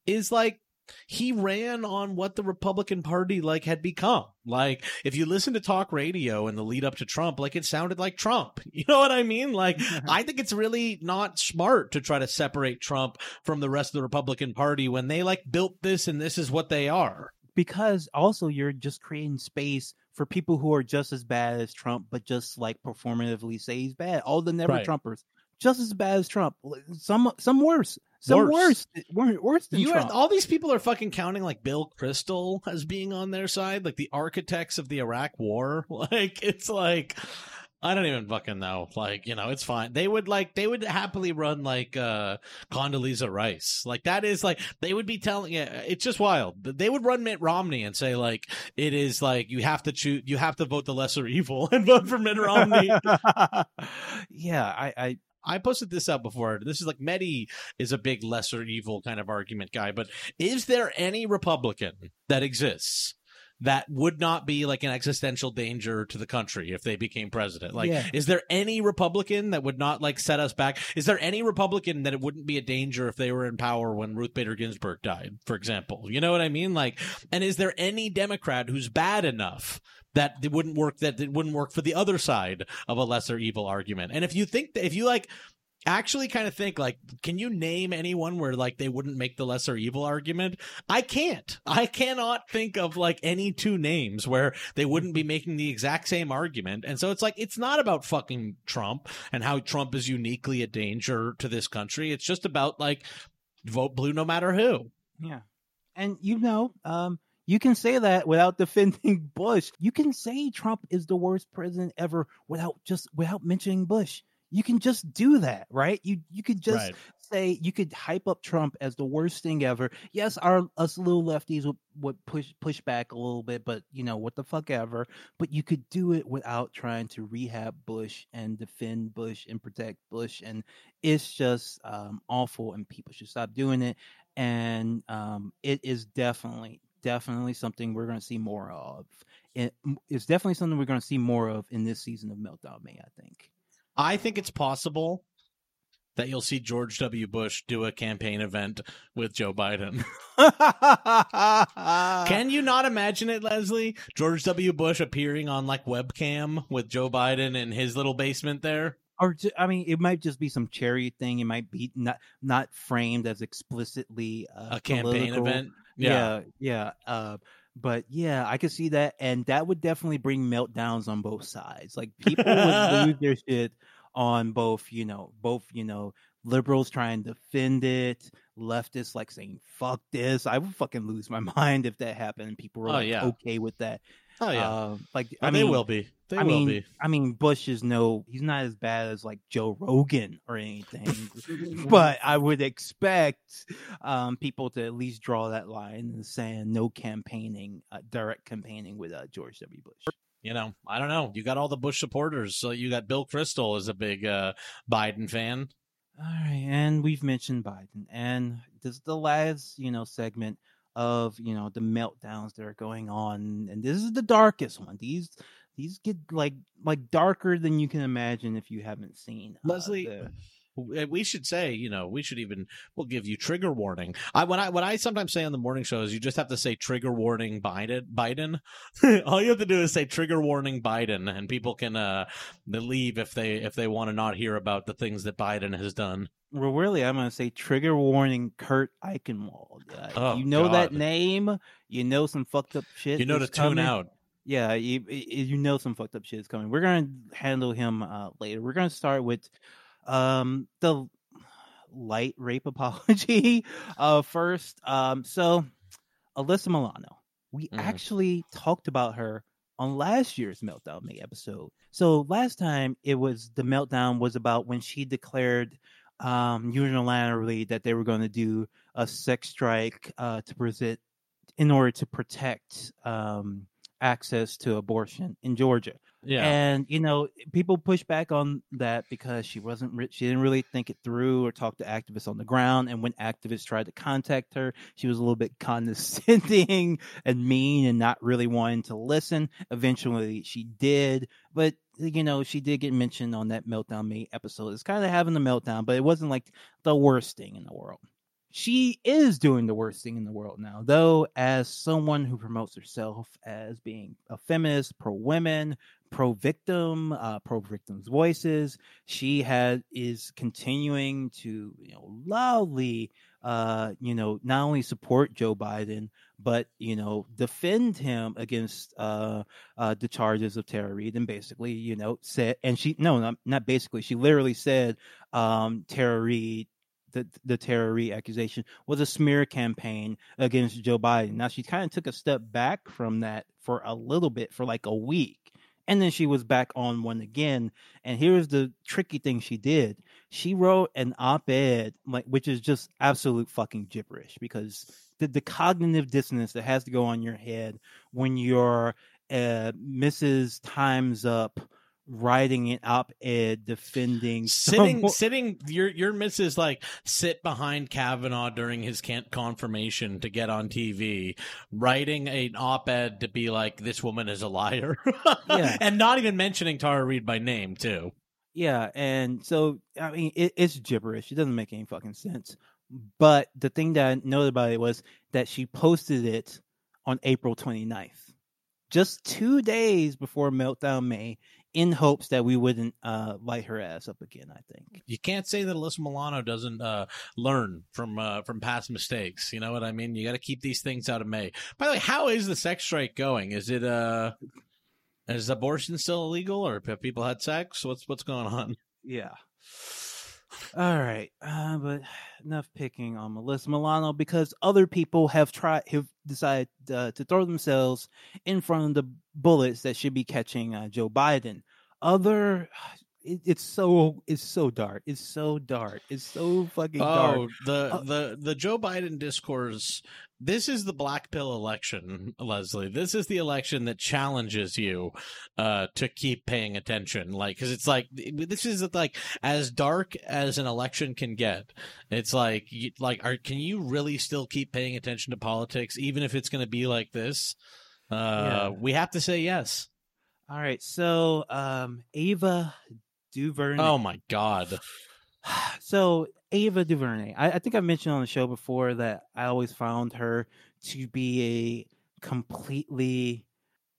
is like he ran on what the Republican Party like had become. Like if you listen to talk radio in the lead up to Trump, like it sounded like Trump. You know what I mean? Like I think it's really not smart to try to separate Trump from the rest of the Republican Party when they like built this and this is what they are. because also you're just creating space for people who are just as bad as Trump, but just like performatively say he's bad. All the never Right. Trumpers, just as bad as Trump. Some some worse, some Worse. worse, worse, than You Trump. are, all these people are fucking counting like Bill Kristol as being on their side, like the architects of the Iraq War. Like it's like I don't even fucking know. Like you know, it's fine. They would like they would happily run like uh Condoleezza Rice. Like that is like they would be telling. Yeah, it's just wild. They would run Mitt Romney and say like it is like you have to choose, you have to vote the lesser evil and vote for Mitt Romney. yeah, I, I I posted this out before. This is like Mehdi is a big lesser evil kind of argument guy, but is there any Republican that exists that would not be like an existential danger to the country if they became president? Like, Yeah. is there any Republican that would not like set us back? Is there any Republican that it wouldn't be a danger if they were in power when Ruth Bader Ginsburg died, for example? You know what I mean? Like, and is there any Democrat who's bad enough? That it wouldn't work. That it wouldn't work for the other side of a lesser evil argument. And if you think that, if you like actually kind of think like can you name anyone where like they wouldn't make the lesser evil argument i can't i cannot think of like any two names where they wouldn't be making the exact same argument and so it's like it's not about fucking trump and how trump is uniquely a danger to this country it's just about like vote blue no matter who Yeah. And you know, um, you can say that without defending Bush. You can say Trump is the worst president ever without just without mentioning Bush. You can just do that, right? You you could just Right. say you could hype up Trump as the worst thing ever. Yes, our us little lefties would, would push push back a little bit, but you know what the fuck ever. But you could do it without trying to rehab Bush and defend Bush and protect Bush, and it's just um, awful. And people should stop doing it. And um, it is definitely definitely something we're going to see more of. It, it's definitely something we're going to see more of in this season of Meltdown May. I think. I think it's possible that you'll see George W. Bush do a campaign event with Joe Biden. Can you not imagine it, Leslie? George W. Bush appearing on like webcam with Joe Biden in his little basement there. Or I mean, it might just be some cherry thing. It might be not not framed as explicitly uh, a campaign political. event. Yeah, yeah. yeah. Uh, but yeah, I could see that, and that would definitely bring meltdowns on both sides. Like people would lose their shit on both, you know, both, you know, liberals trying to defend it, leftists like saying "fuck this." I would fucking lose my mind if that happened. and People were Oh, like yeah. okay with that. Oh yeah, Uh, like Oh, I mean, they will be. They I will mean, be. I mean, Bush is no, he's not as bad as like Joe Rogan or anything, but I would expect um, people to at least draw that line and saying no campaigning, uh, direct campaigning with uh, George W. Bush. You know, I don't know. You got all the Bush supporters. So you got Bill Kristol as a big uh, Biden fan. All right, and we've mentioned Biden, and this is the last, you know, segment of you know the meltdowns that are going on, and this is the darkest one. These these get like like darker than you can imagine if you haven't seen uh, Leslie, the- we should say, you know, we should even we'll give you trigger warning. I when I what I sometimes say on the morning show is you just have to say trigger warning Biden. Biden. All you have to do is say trigger warning Biden, and people can uh leave if they if they want to not hear about the things that Biden has done. Well, really, I'm gonna say trigger warning, Kurt Eichenwald. Uh, Oh, you know that name. You know some fucked up shit. You know to is tune coming. out. Yeah, you, you you know some fucked up shit is coming. We're gonna handle him uh, later. We're gonna start with um the light rape apology uh first. Um, so Alyssa Milano, we Mhm. actually talked about her on last year's Meltdown May episode. So last time it was the meltdown was about when she declared um unilaterally that they were going to do a sex strike uh to present in order to protect um access to abortion in Georgia. Yeah. And you know, people push back on that because she wasn't re- she didn't really think it through or talk to activists on the ground and when activists tried to contact her, she was a little bit condescending and mean and not really wanting to listen. Eventually she did, but you know, she did get mentioned on that Meltdown May episode. It's kind of having a meltdown, but it wasn't like the worst thing in the world she is doing the worst thing in the world now. Though, as someone who promotes herself as being a feminist, pro women, pro victim, uh, pro victims' voices, she has is continuing to you know loudly, uh, you know, not only support Joe Biden but you know defend him against uh, uh, the charges of Tara Reade, and basically, you know, said and she no, not, not basically, she literally said um, Tara Reade the the Tara accusation was a smear campaign against Joe Biden. Now she kind of took a step back from that for a little bit for like a week. And then she was back on one again. And here's the tricky thing she did. She wrote an op-ed like which is just absolute fucking gibberish because the, the cognitive dissonance that has to go on your head when you're uh, Mrs. Times Up writing an op-ed defending sitting someone- sitting your your missus like sit behind Kavanaugh during his confirmation to get on TV, writing an op-ed to be like this woman is a liar, Yeah. and not even mentioning Tara Reade by name too. Yeah, and so I mean, it, it's gibberish. It doesn't make any fucking sense. But the thing that I noted about it was that she posted it on April 29th, just two days before Meltdown May, in hopes that we wouldn't uh, light her ass up again. I think. You can't say that Alyssa Milano doesn't uh, learn from uh, from past mistakes. You know what I mean? You got to keep these things out of May. By the way, how is the sex strike going? Is it uh, is abortion still illegal, or have people had sex? What's what's going on? Yeah. All right, uh, but enough picking on Melissa Milano because other people have tried have decided uh, to throw themselves in front of the bullets that should be catching uh, Joe Biden. Other, it, it's so it's so dark. It's so dark. It's so fucking dark. Oh, the Uh, the the Joe Biden discourse. This is the black pill election, Leslie. This is the election that challenges you uh, to keep paying attention. Like, because it's like this is like as dark as an election can get. It's like, you- like, are can you really still keep paying attention to politics, even if it's going to be like this? Uh, Yeah. We have to say yes. All right, so um, Ava DuVernay. Oh my god. so Ava DuVernay. I, I think I mentioned on the show before that I always found her to be a completely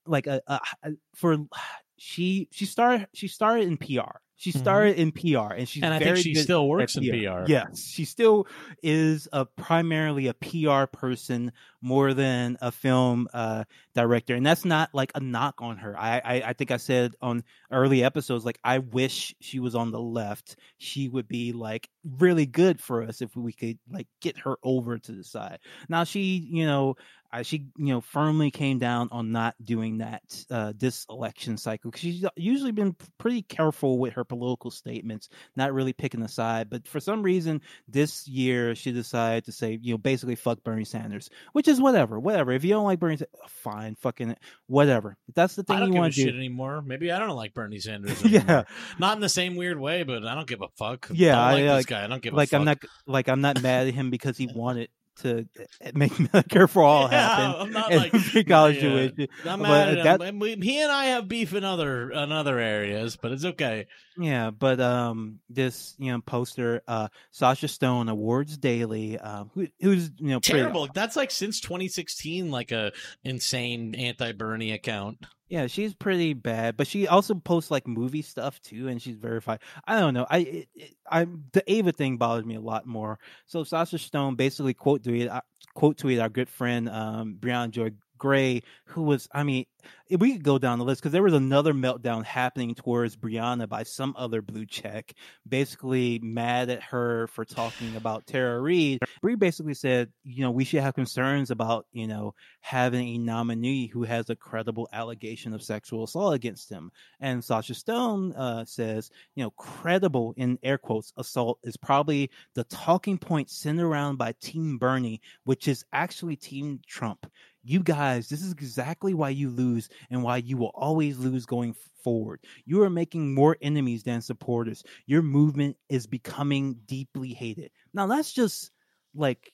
like a, a, a- for she she started she started in PR. She Mhm. started in PR, and she's and I very think she good still works in PR. Yes, she still is a primarily a PR person more than a film uh, director, and that's not like a knock on her. I, I I think I said on early episodes like I wish she was on the left. She would be like really good for us if we could like get her over to the side. Now she, you know, uh, she you know firmly came down on not doing that uh, this election cycle she's usually been pretty careful with her political statements, not really picking a side. But for some reason, this year she decided to say, you know, basically fuck Bernie Sanders, which is whatever, whatever. If you don't like Bernie, fine, fucking whatever. If that's the thing I don't you give want to shit do. anymore. Maybe I don't like Bernie Sanders. Yeah, not in the same weird way, but I don't give a fuck. Yeah, don't I, like uh, this guy. I don't give like a fuck. I'm not like I'm not mad at him because he wanted to uh, make Medicare for all Yeah, happen. I'm not and like free college yeah. tuition. I'm but mad at him. We- he and I have beef in other in other areas, but it's okay. Yeah, but um, this you know poster, uh, Sasha Stone awards daily, um, who, who's you know pretty- Terrible. That's like since 2016, like a insane anti-Bernie account. Yeah, she's pretty bad, but she also posts like movie stuff too, and she's verified. I don't know. I it, it, I the Ava thing bothers me a lot more. So Sasha Stone basically quote tweeted uh, quote tweeted our good friend um Briahna Joy Gray, who was I mean we could go down the list because there was another meltdown happening towards Briahna by some other blue check, basically mad at her for talking about Tara Reade. Bree basically said, you know, we should have concerns about, you know, having a nominee who has a credible allegation of sexual assault against him. And Sasha Stone uh, says, you know, credible in air quotes assault is probably the talking point sent around by Team Bernie, which is actually Team Trump. You guys, this is exactly why you lose and why you will always lose going forward. You are making more enemies than supporters. Your movement is becoming deeply hated. Now, that's just like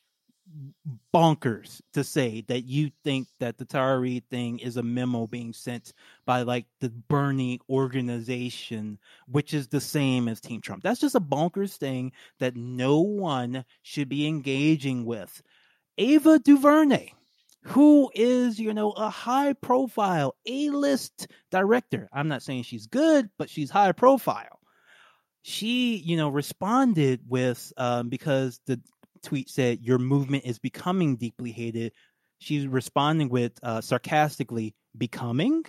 bonkers to say that you think that the Tara thing is a memo being sent by like the Bernie organization, which is the same as Team Trump. That's just a bonkers thing that no one should be engaging with. Ava DuVernay, who is, you know, a high profile A list director. I'm not saying she's good, but she's high profile. She, you know, responded with, um, because the tweet said, Your movement is becoming deeply hated. She's responding with uh, sarcastically, becoming?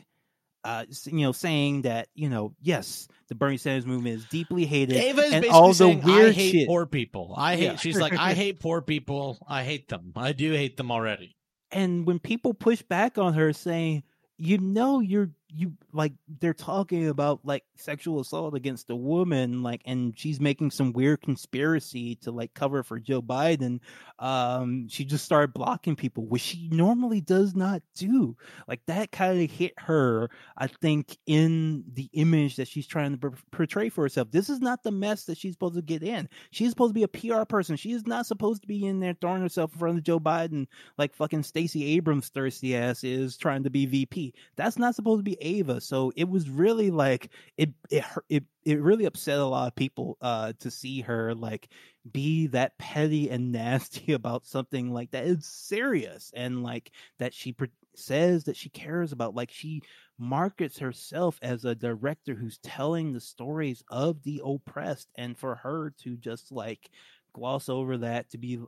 Uh, you know, saying that, you know, yes, the Bernie Sanders movement is deeply hated. Ava is and basically all the saying, weird "I hate shit. poor people. I hate." Yeah. She's like, "I hate poor people. I hate them. I do hate them already." And when people push back on her saying you know you're you like they're talking about like sexual assault against a woman like and she's making some weird conspiracy to like cover for Joe Biden um she just started blocking people which she normally does not do. Like that kind of hit her i think in the image that she's trying to portray for herself. This is not the mess that she's supposed to get in. She's supposed to be a pr person. She is not supposed to be in there throwing herself in front of joe biden like fucking Stacey Abrams thirsty ass is trying to be VP. That's not supposed to be Ava. So it was really like it it it it really upset a lot of people uh to see her like be that petty and nasty about something like that. It's serious and like that she pre- says that she cares about like she markets herself as a director who's telling the stories of the oppressed and for her to just like gloss over that to be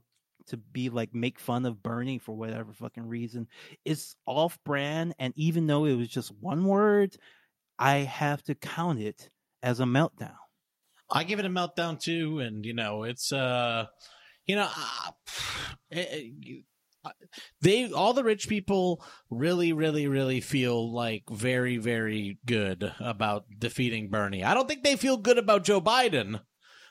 to be like make fun of Bernie for whatever fucking reason is off brand. And even though it was just one word, I have to count it as a meltdown. I give it a meltdown too, and you know, it's uh, you know, uh, it, it- they all the rich people really really really feel like very very good about defeating Bernie. I don't think they feel good about Joe Biden,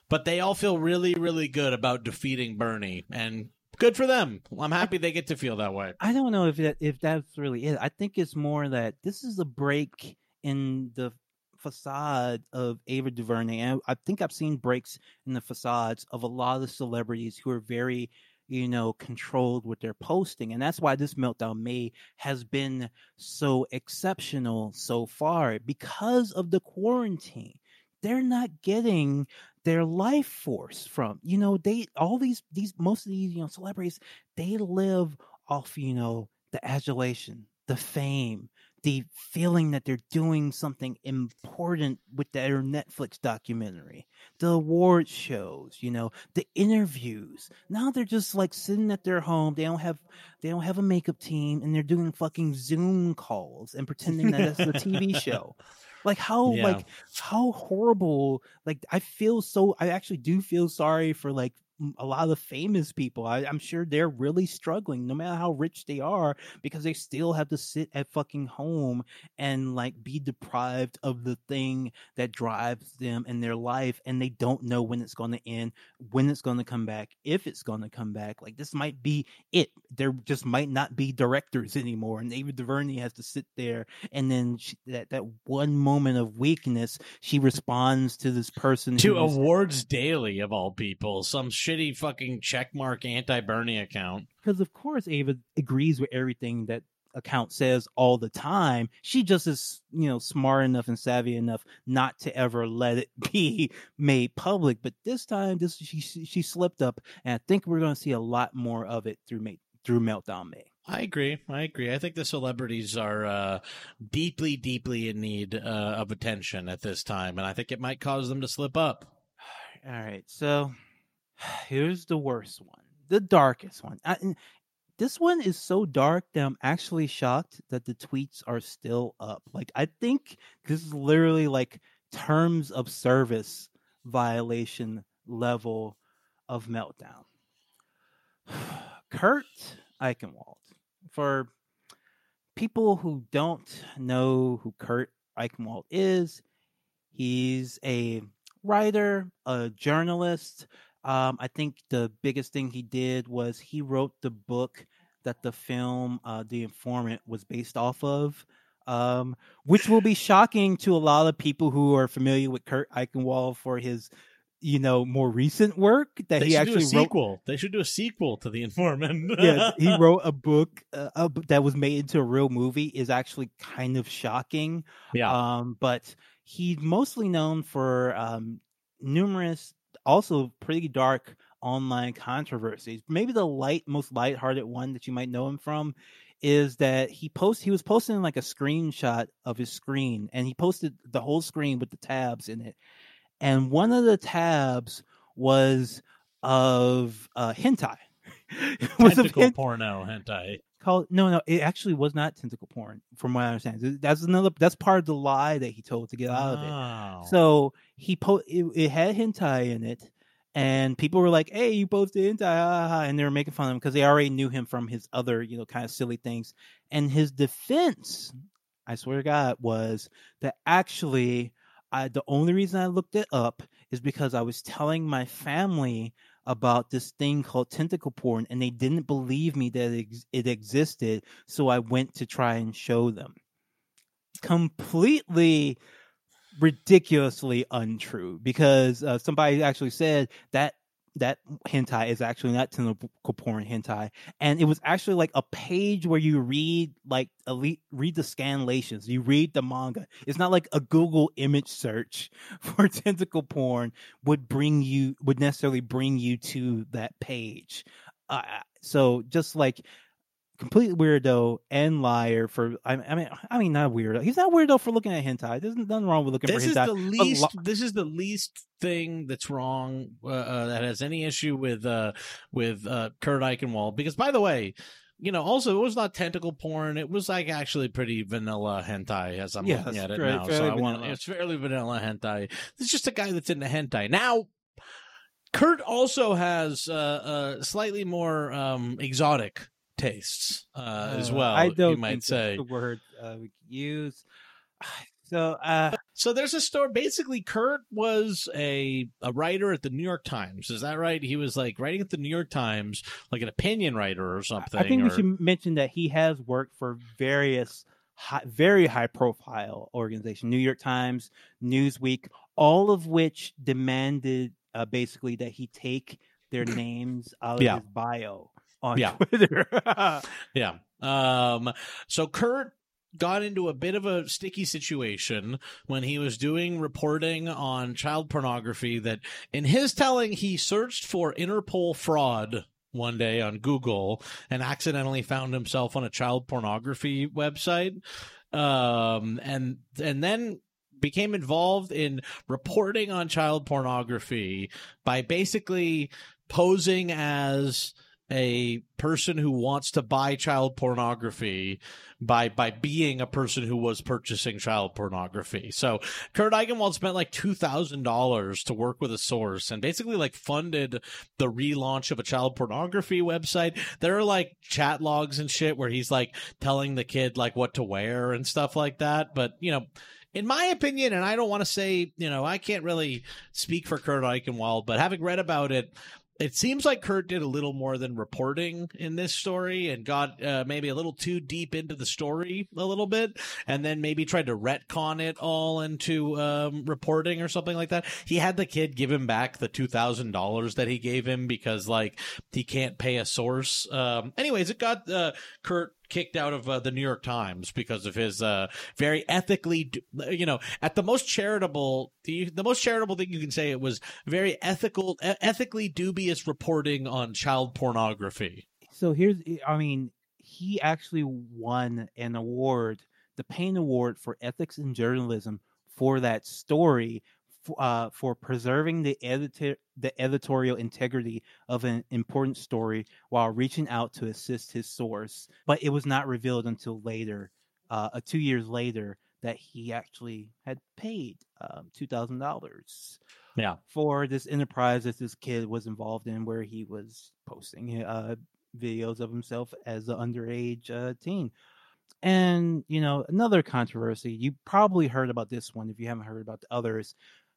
but they all feel really really good about defeating Bernie and good for them. I'm happy they get to feel that way. I don't know if that if that's really it. I think it's more that this is a break in the facade of Ava DuVernay. And I think I've seen breaks in the facades of a lot of celebrities who are very you know, controlled with their posting. And that's why this Meltdown May has been so exceptional so far because of the quarantine. They're not getting their life force from, you know, they, all these, these, most of these, you know, celebrities, they live off, you know, the adulation, the fame, the feeling that they're doing something important with their Netflix documentary, the award shows, you know, the interviews. Now they're just like sitting at their home. They don't have they don't have a makeup team and they're doing fucking Zoom calls and pretending that it's a TV show. Like how yeah. like how horrible like I feel so I actually do feel sorry for like a lot of the famous people. I, am sure they're really struggling, no matter how rich they are, because they still have to sit at fucking home and like be deprived of the thing that drives them in their life, and they don't know when it's going to end, when it's going to come back, if it's going to come back. Like this might be it. There just might not be directors anymore, and Ava DuVernay has to sit there, and then she, that that one moment of weakness, she responds to this person to awards daily of all people, some shitty fucking checkmark anti Bernie account. Because of course Ava agrees with everything that account says all the time. She just is, you know, smart enough and savvy enough not to ever let it be made public. But this time, this she she slipped up, and I think we're going to see a lot more of it through May, through Meltdown May. I agree. I agree. I think the celebrities are uh, deeply, deeply in need uh, of attention at this time, and I think it might cause them to slip up. All right, so here's the worst one, the darkest one. I, this one is so dark that I'm actually shocked that the tweets are still up. Like, I think this is literally like terms of service violation level of meltdown. Kurt Eichenwald. For people who don't know who Kurt Eichenwald is, he's a writer, a journalist, um, I think the biggest thing he did was he wrote the book that the film uh, The Informant was based off of, um, which will be shocking to a lot of people who are familiar with Kurt Eichenwald for his, you know, more recent work that they he actually wrote. Sequel. They should do a sequel to The Informant. yeah, he wrote a book uh, that was made into a real movie. Is actually kind of shocking. Yeah. Um, but he's mostly known for um, numerous also pretty dark online controversies. Maybe the light, most light-hearted one that you might know him from is that he post he was posting like a screenshot of his screen, and he posted the whole screen with the tabs in it. And one of the tabs was of uh, hentai. was Tentacle of porno hentai. Called no, no. It actually was not tentacle porn, from what I understand. That's another. That's part of the lie that he told to get out of it. So he po it, it, had hentai in it, and people were like, "Hey, you posted hentai," and they were making fun of him because they already knew him from his other, you know, kind of silly things. And his defense, I swear to God, was that actually, I the only reason I looked it up is because I was telling my family about this thing called tentacle porn and they didn't believe me that it, it existed so i went to try and show them. Completely ridiculously untrue because uh, somebody actually said that that hentai is actually not tentacle porn hentai, and it was actually like a page where you read like elite read the scanlations, you read the manga. It's not like a Google image search for tentacle porn would bring you would necessarily bring you to that page. Uh, so just like complete weirdo and liar for I, I, mean I mean not weirdo. He's not weirdo for looking at hentai. There's nothing wrong with looking this for hentai. Is the least, lo- this is the least thing that's wrong uh, uh, that has any issue with uh, with uh, Kurt Eichenwald. Because by the way, you know, also it was not tentacle porn. It was like actually pretty vanilla hentai as I'm looking at it now. So I want it's fairly vanilla hentai. It's just a guy that's into hentai now. Kurt also has uh, uh, slightly more um, exotic tastes uh, as Uh, well. I don't you might think that's say. the word uh, we use. So, uh, So there's a story. Basically, Kurt was a a writer at the New York Times. Is that right? He was like writing at the New York Times, like an opinion writer or something. I think or... we should mention that he has worked for various high, very high profile organizations, New York Times, Newsweek, all of which demanded uh, basically that he take their names out of Yeah. his bio on Yeah. Twitter. Yeah. Um. So Kurt got into a bit of a sticky situation when he was doing reporting on child pornography. That, in his telling, he searched for Interpol fraud one day on Google and accidentally found himself on a child pornography website. Um. And and then became involved in reporting on child pornography by basically posing as a person who wants to buy child pornography by by being a person who was purchasing child pornography. So Kurt Eichenwald spent like two thousand dollars to work with a source and basically like funded the relaunch of a child pornography website. There are like chat logs and shit where he's like telling the kid like what to wear and stuff like that. But you know, in my opinion, and I don't want to say, you know, I can't really speak for Kurt Eichenwald, but having read about it, it seems like Kurt did a little more than reporting in this story and got uh, maybe a little too deep into the story a little bit, and then maybe tried to retcon it all into um, reporting or something like that. He had the kid give him back the two thousand dollars that he gave him because like he can't pay a source. Um, anyways, it got uh, Kurt kicked out of uh, the New York Times because of his uh, very ethically, you know, at the most charitable, the, the most charitable thing you can say it was very ethical, ethically dubious reporting on child pornography. so here's, I mean, he actually won an award, the Payne Award for Ethics in Journalism, for that story. Uh, for preserving the editor the editorial integrity of an important story while reaching out to assist his source, but it was not revealed until later, uh, uh, two years later, that he actually had paid um, two thousand dollars. Yeah. for this enterprise that this kid was involved in, where he was posting uh, videos of himself as an underage uh, teen. And you know, another controversy. You probably heard about this one if you haven't heard about the others.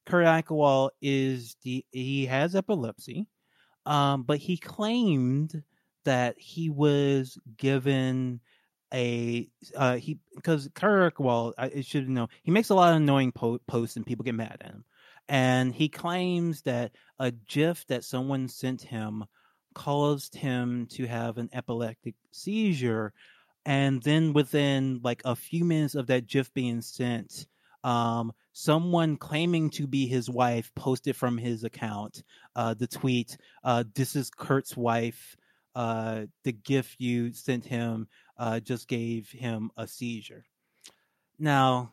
Kurt Eichenwald is the he has epilepsy, um, but he claimed that he was given a uh, he because Kurt Eichenwald, I I should know, he makes a lot of annoying po- posts and people get mad at him, and he claims that a GIF that someone sent him caused him to have an epileptic seizure. And then within like a few minutes of that gif being sent um someone claiming to be his wife posted from his account uh the tweet uh this is kurt's wife uh the gift you sent him uh just gave him a seizure. Now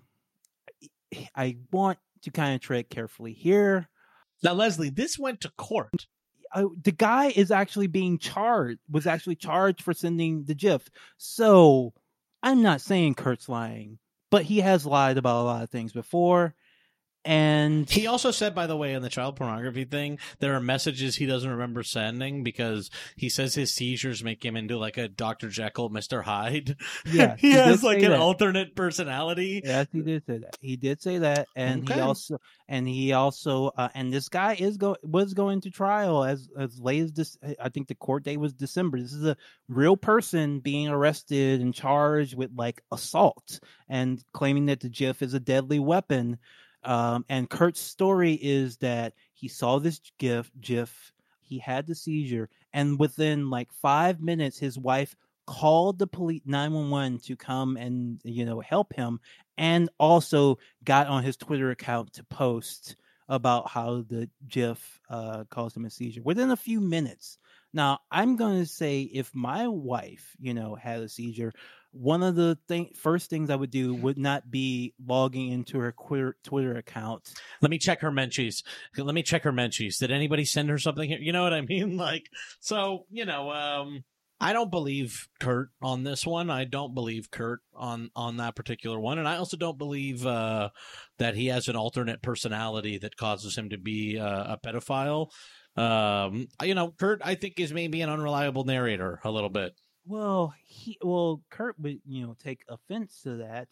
i want to kind of tread carefully here. Now, Leslie, this went to court. uh, the guy is actually being charged was actually charged for sending the gif so i'm not saying kurt's lying but he has lied about a lot of things before and He also said, by the way, in the child pornography thing, there are messages he doesn't remember sending because he says his seizures make him into like a Dr. Jekyll, Mr. Hyde. yeah he he has like an that. alternate personality. yes he did say that he did say that and Okay. he also and he also uh, and this guy is go was going to trial as as late as this i think the court date was december this is a real person being arrested and charged with like assault and claiming that the gif is a deadly weapon um, and kurt's story is that he saw this gif gif he had the seizure and within like five minutes his wife called the police 911 to come and you know help him and also got on his twitter account to post about how the gif uh, caused him a seizure within a few minutes. Now i'm going to say if my wife you know had a seizure one of the thing, first things i would do would not be logging into her twitter, twitter account Let me check her menchies. Let me check her menchies. Did anybody send her something here? You know what I mean? Like, so, you know, um, I don't believe Kurt on this one. I don't believe Kurt on on that particular one, and I also don't believe uh, that he has an alternate personality that causes him to be uh, a pedophile. Um, you know, Kurt, I think is maybe an unreliable narrator a little bit. Well, he well, Kurt would you know take offense to that,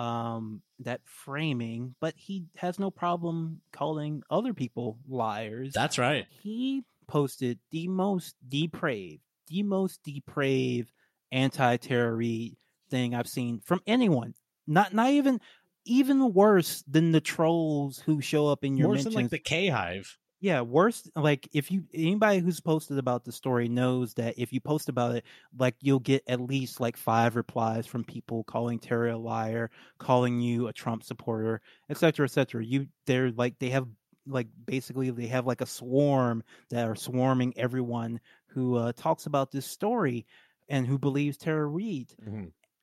um, that framing, but he has no problem calling other people liars. That's right. he posted the most depraved, the most depraved anti-Tara thing I've seen from anyone. Not not even even worse than the trolls who show up in your Worse mentions. than like the K Hive. Yeah, worse. Like if you anybody who's posted about the story knows that if you post about it, like you'll get at least like five replies from people calling Terry a liar, calling you a Trump supporter, et cetera, et cetera. You they're like they have like basically they have like a swarm that are swarming everyone who uh, talks about this story and who believes Tara Reade.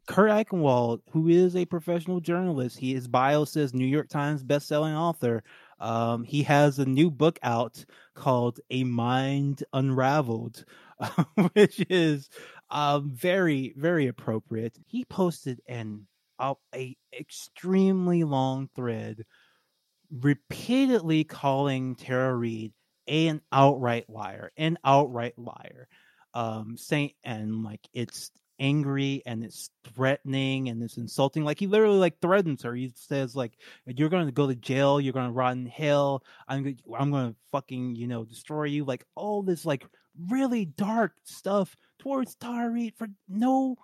Kurt Eichenwald, who is a professional journalist, he his bio says New York Times bestselling author. Um, he has a new book out called A Mind Unraveled, which is um, very very appropriate. He posted an uh, a extremely long thread, repeatedly calling Tara Reade an outright liar, an outright liar, um, saying and like it's angry and it's threatening and it's insulting. Like he literally like threatens her. He says like, "You're going to go to jail. You're going to rot in hell. I'm going I'm going to fucking you know destroy you." Like all this like really dark stuff towards Tara Reade for no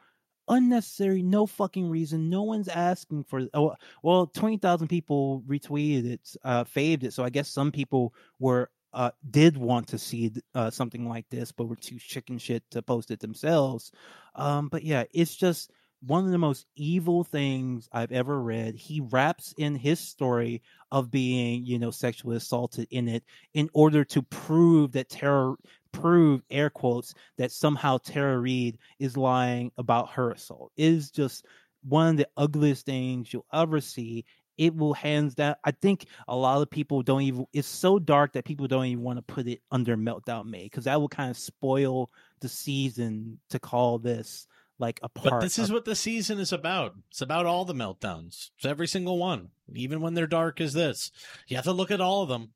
unnecessary, no fucking reason. No one's asking for. Oh, well, twenty thousand people retweeted it, uh, faved it. So I guess some people were uh, did want to see uh, something like this, but were too chicken shit to post it themselves. Um, but yeah, it's just one of the most evil things I've ever read. He wraps in his story of being, you know, sexually assaulted in it in order to prove that terror, prove air quotes that somehow Tara Reade is lying about her assault. It is just one of the ugliest things you'll ever see it will hands down. I think a lot of people don't even. It's so dark that people don't even want to put it under Meltdown May because that will kind of spoil the season to call this like a part. But this is of- what the season is about. It's about all the meltdowns. It's every single one, even when they're dark as this. You have to look at all of them.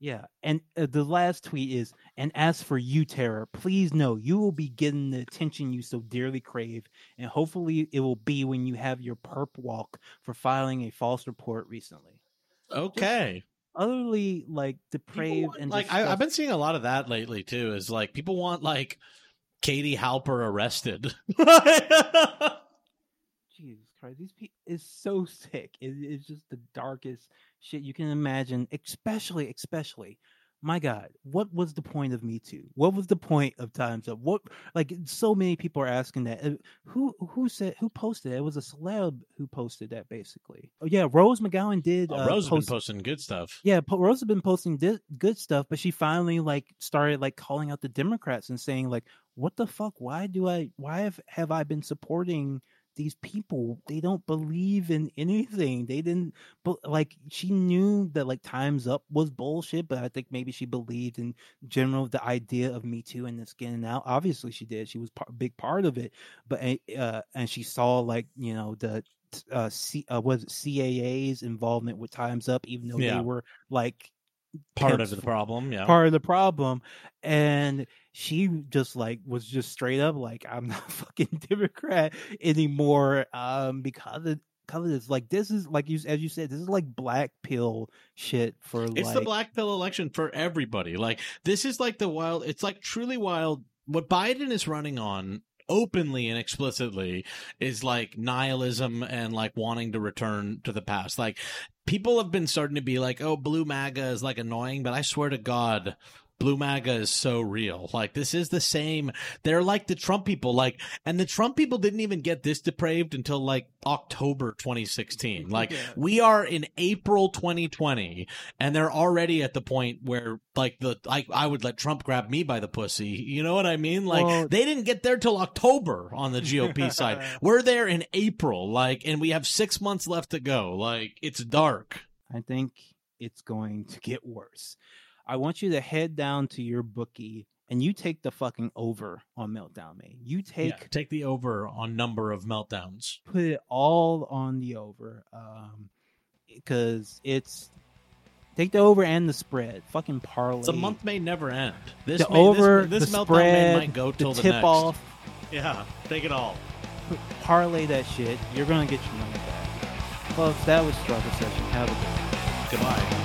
Yeah, and uh, the last tweet is, and as for you, Tara, please know you will be getting the attention you so dearly crave, and hopefully it will be when you have your perp walk for filing a false report recently. Okay. Utterly like depraved want- and like I, I've been seeing a lot of that lately too. Is like people want like Katie Halper arrested. Christ, these people is so sick. It, it's just the darkest shit you can imagine. Especially, especially, my God, what was the point of Me Too? What was the point of Times Up? What like so many people are asking that. Uh, Who who said who posted it? It was a celeb who posted that basically. Oh yeah, Rose McGowan did. Oh, uh, Rose has been posting good stuff. yeah, Rose has been posting di- good stuff, but she finally like started like calling out the Democrats and saying like, "What the fuck? Why do I? Why have have I been supporting these people? They don't believe in anything. They didn't. But like, she knew that like Times Up was bullshit, but I think maybe she believed in general the idea of Me Too and this getting out. Obviously, she did. She was a big part of it, but uh, and she saw like you know the uh, C, uh was it CAA's involvement with Times Up, even though Yeah. they were like Part of the problem, yeah. part of the problem. And she just like was just straight up like, I'm not fucking Democrat anymore. Um, because of because of this. Like this is like you as you said, this is like black pill shit for It's like the black pill election for everybody. Like this is like the wild. It's like truly wild. What Biden is running on openly and explicitly is like nihilism and like wanting to return to the past. Like people have been starting to be like, "Oh, blue MAGA is like annoying," but I swear to God. Blue MAGA is so real. Like this is the same. They're like the Trump people. Like, and the Trump people didn't even get this depraved until like October 2016. Like Yeah. we are in April 2020 and they're already at the point where like the like I would let Trump grab me by the pussy. You know what I mean? Like Well- they didn't get there till October on the GOP side. We're there in April, like, and we have six months left to go. Like it's dark. I think it's going to get worse. I want you to head down to your bookie and you take the fucking over on Meltdown May. You take Yeah, take the over on number of meltdowns. put it all on the over um because it's take the over and the spread fucking parlay The month may never end. This the may, over this, this the meltdown spread may might go till the the, tip next. off Yeah, take it all. Parlay that shit. You're gonna get your money back. Folks, that was struggle session. Have a good one. Goodbye.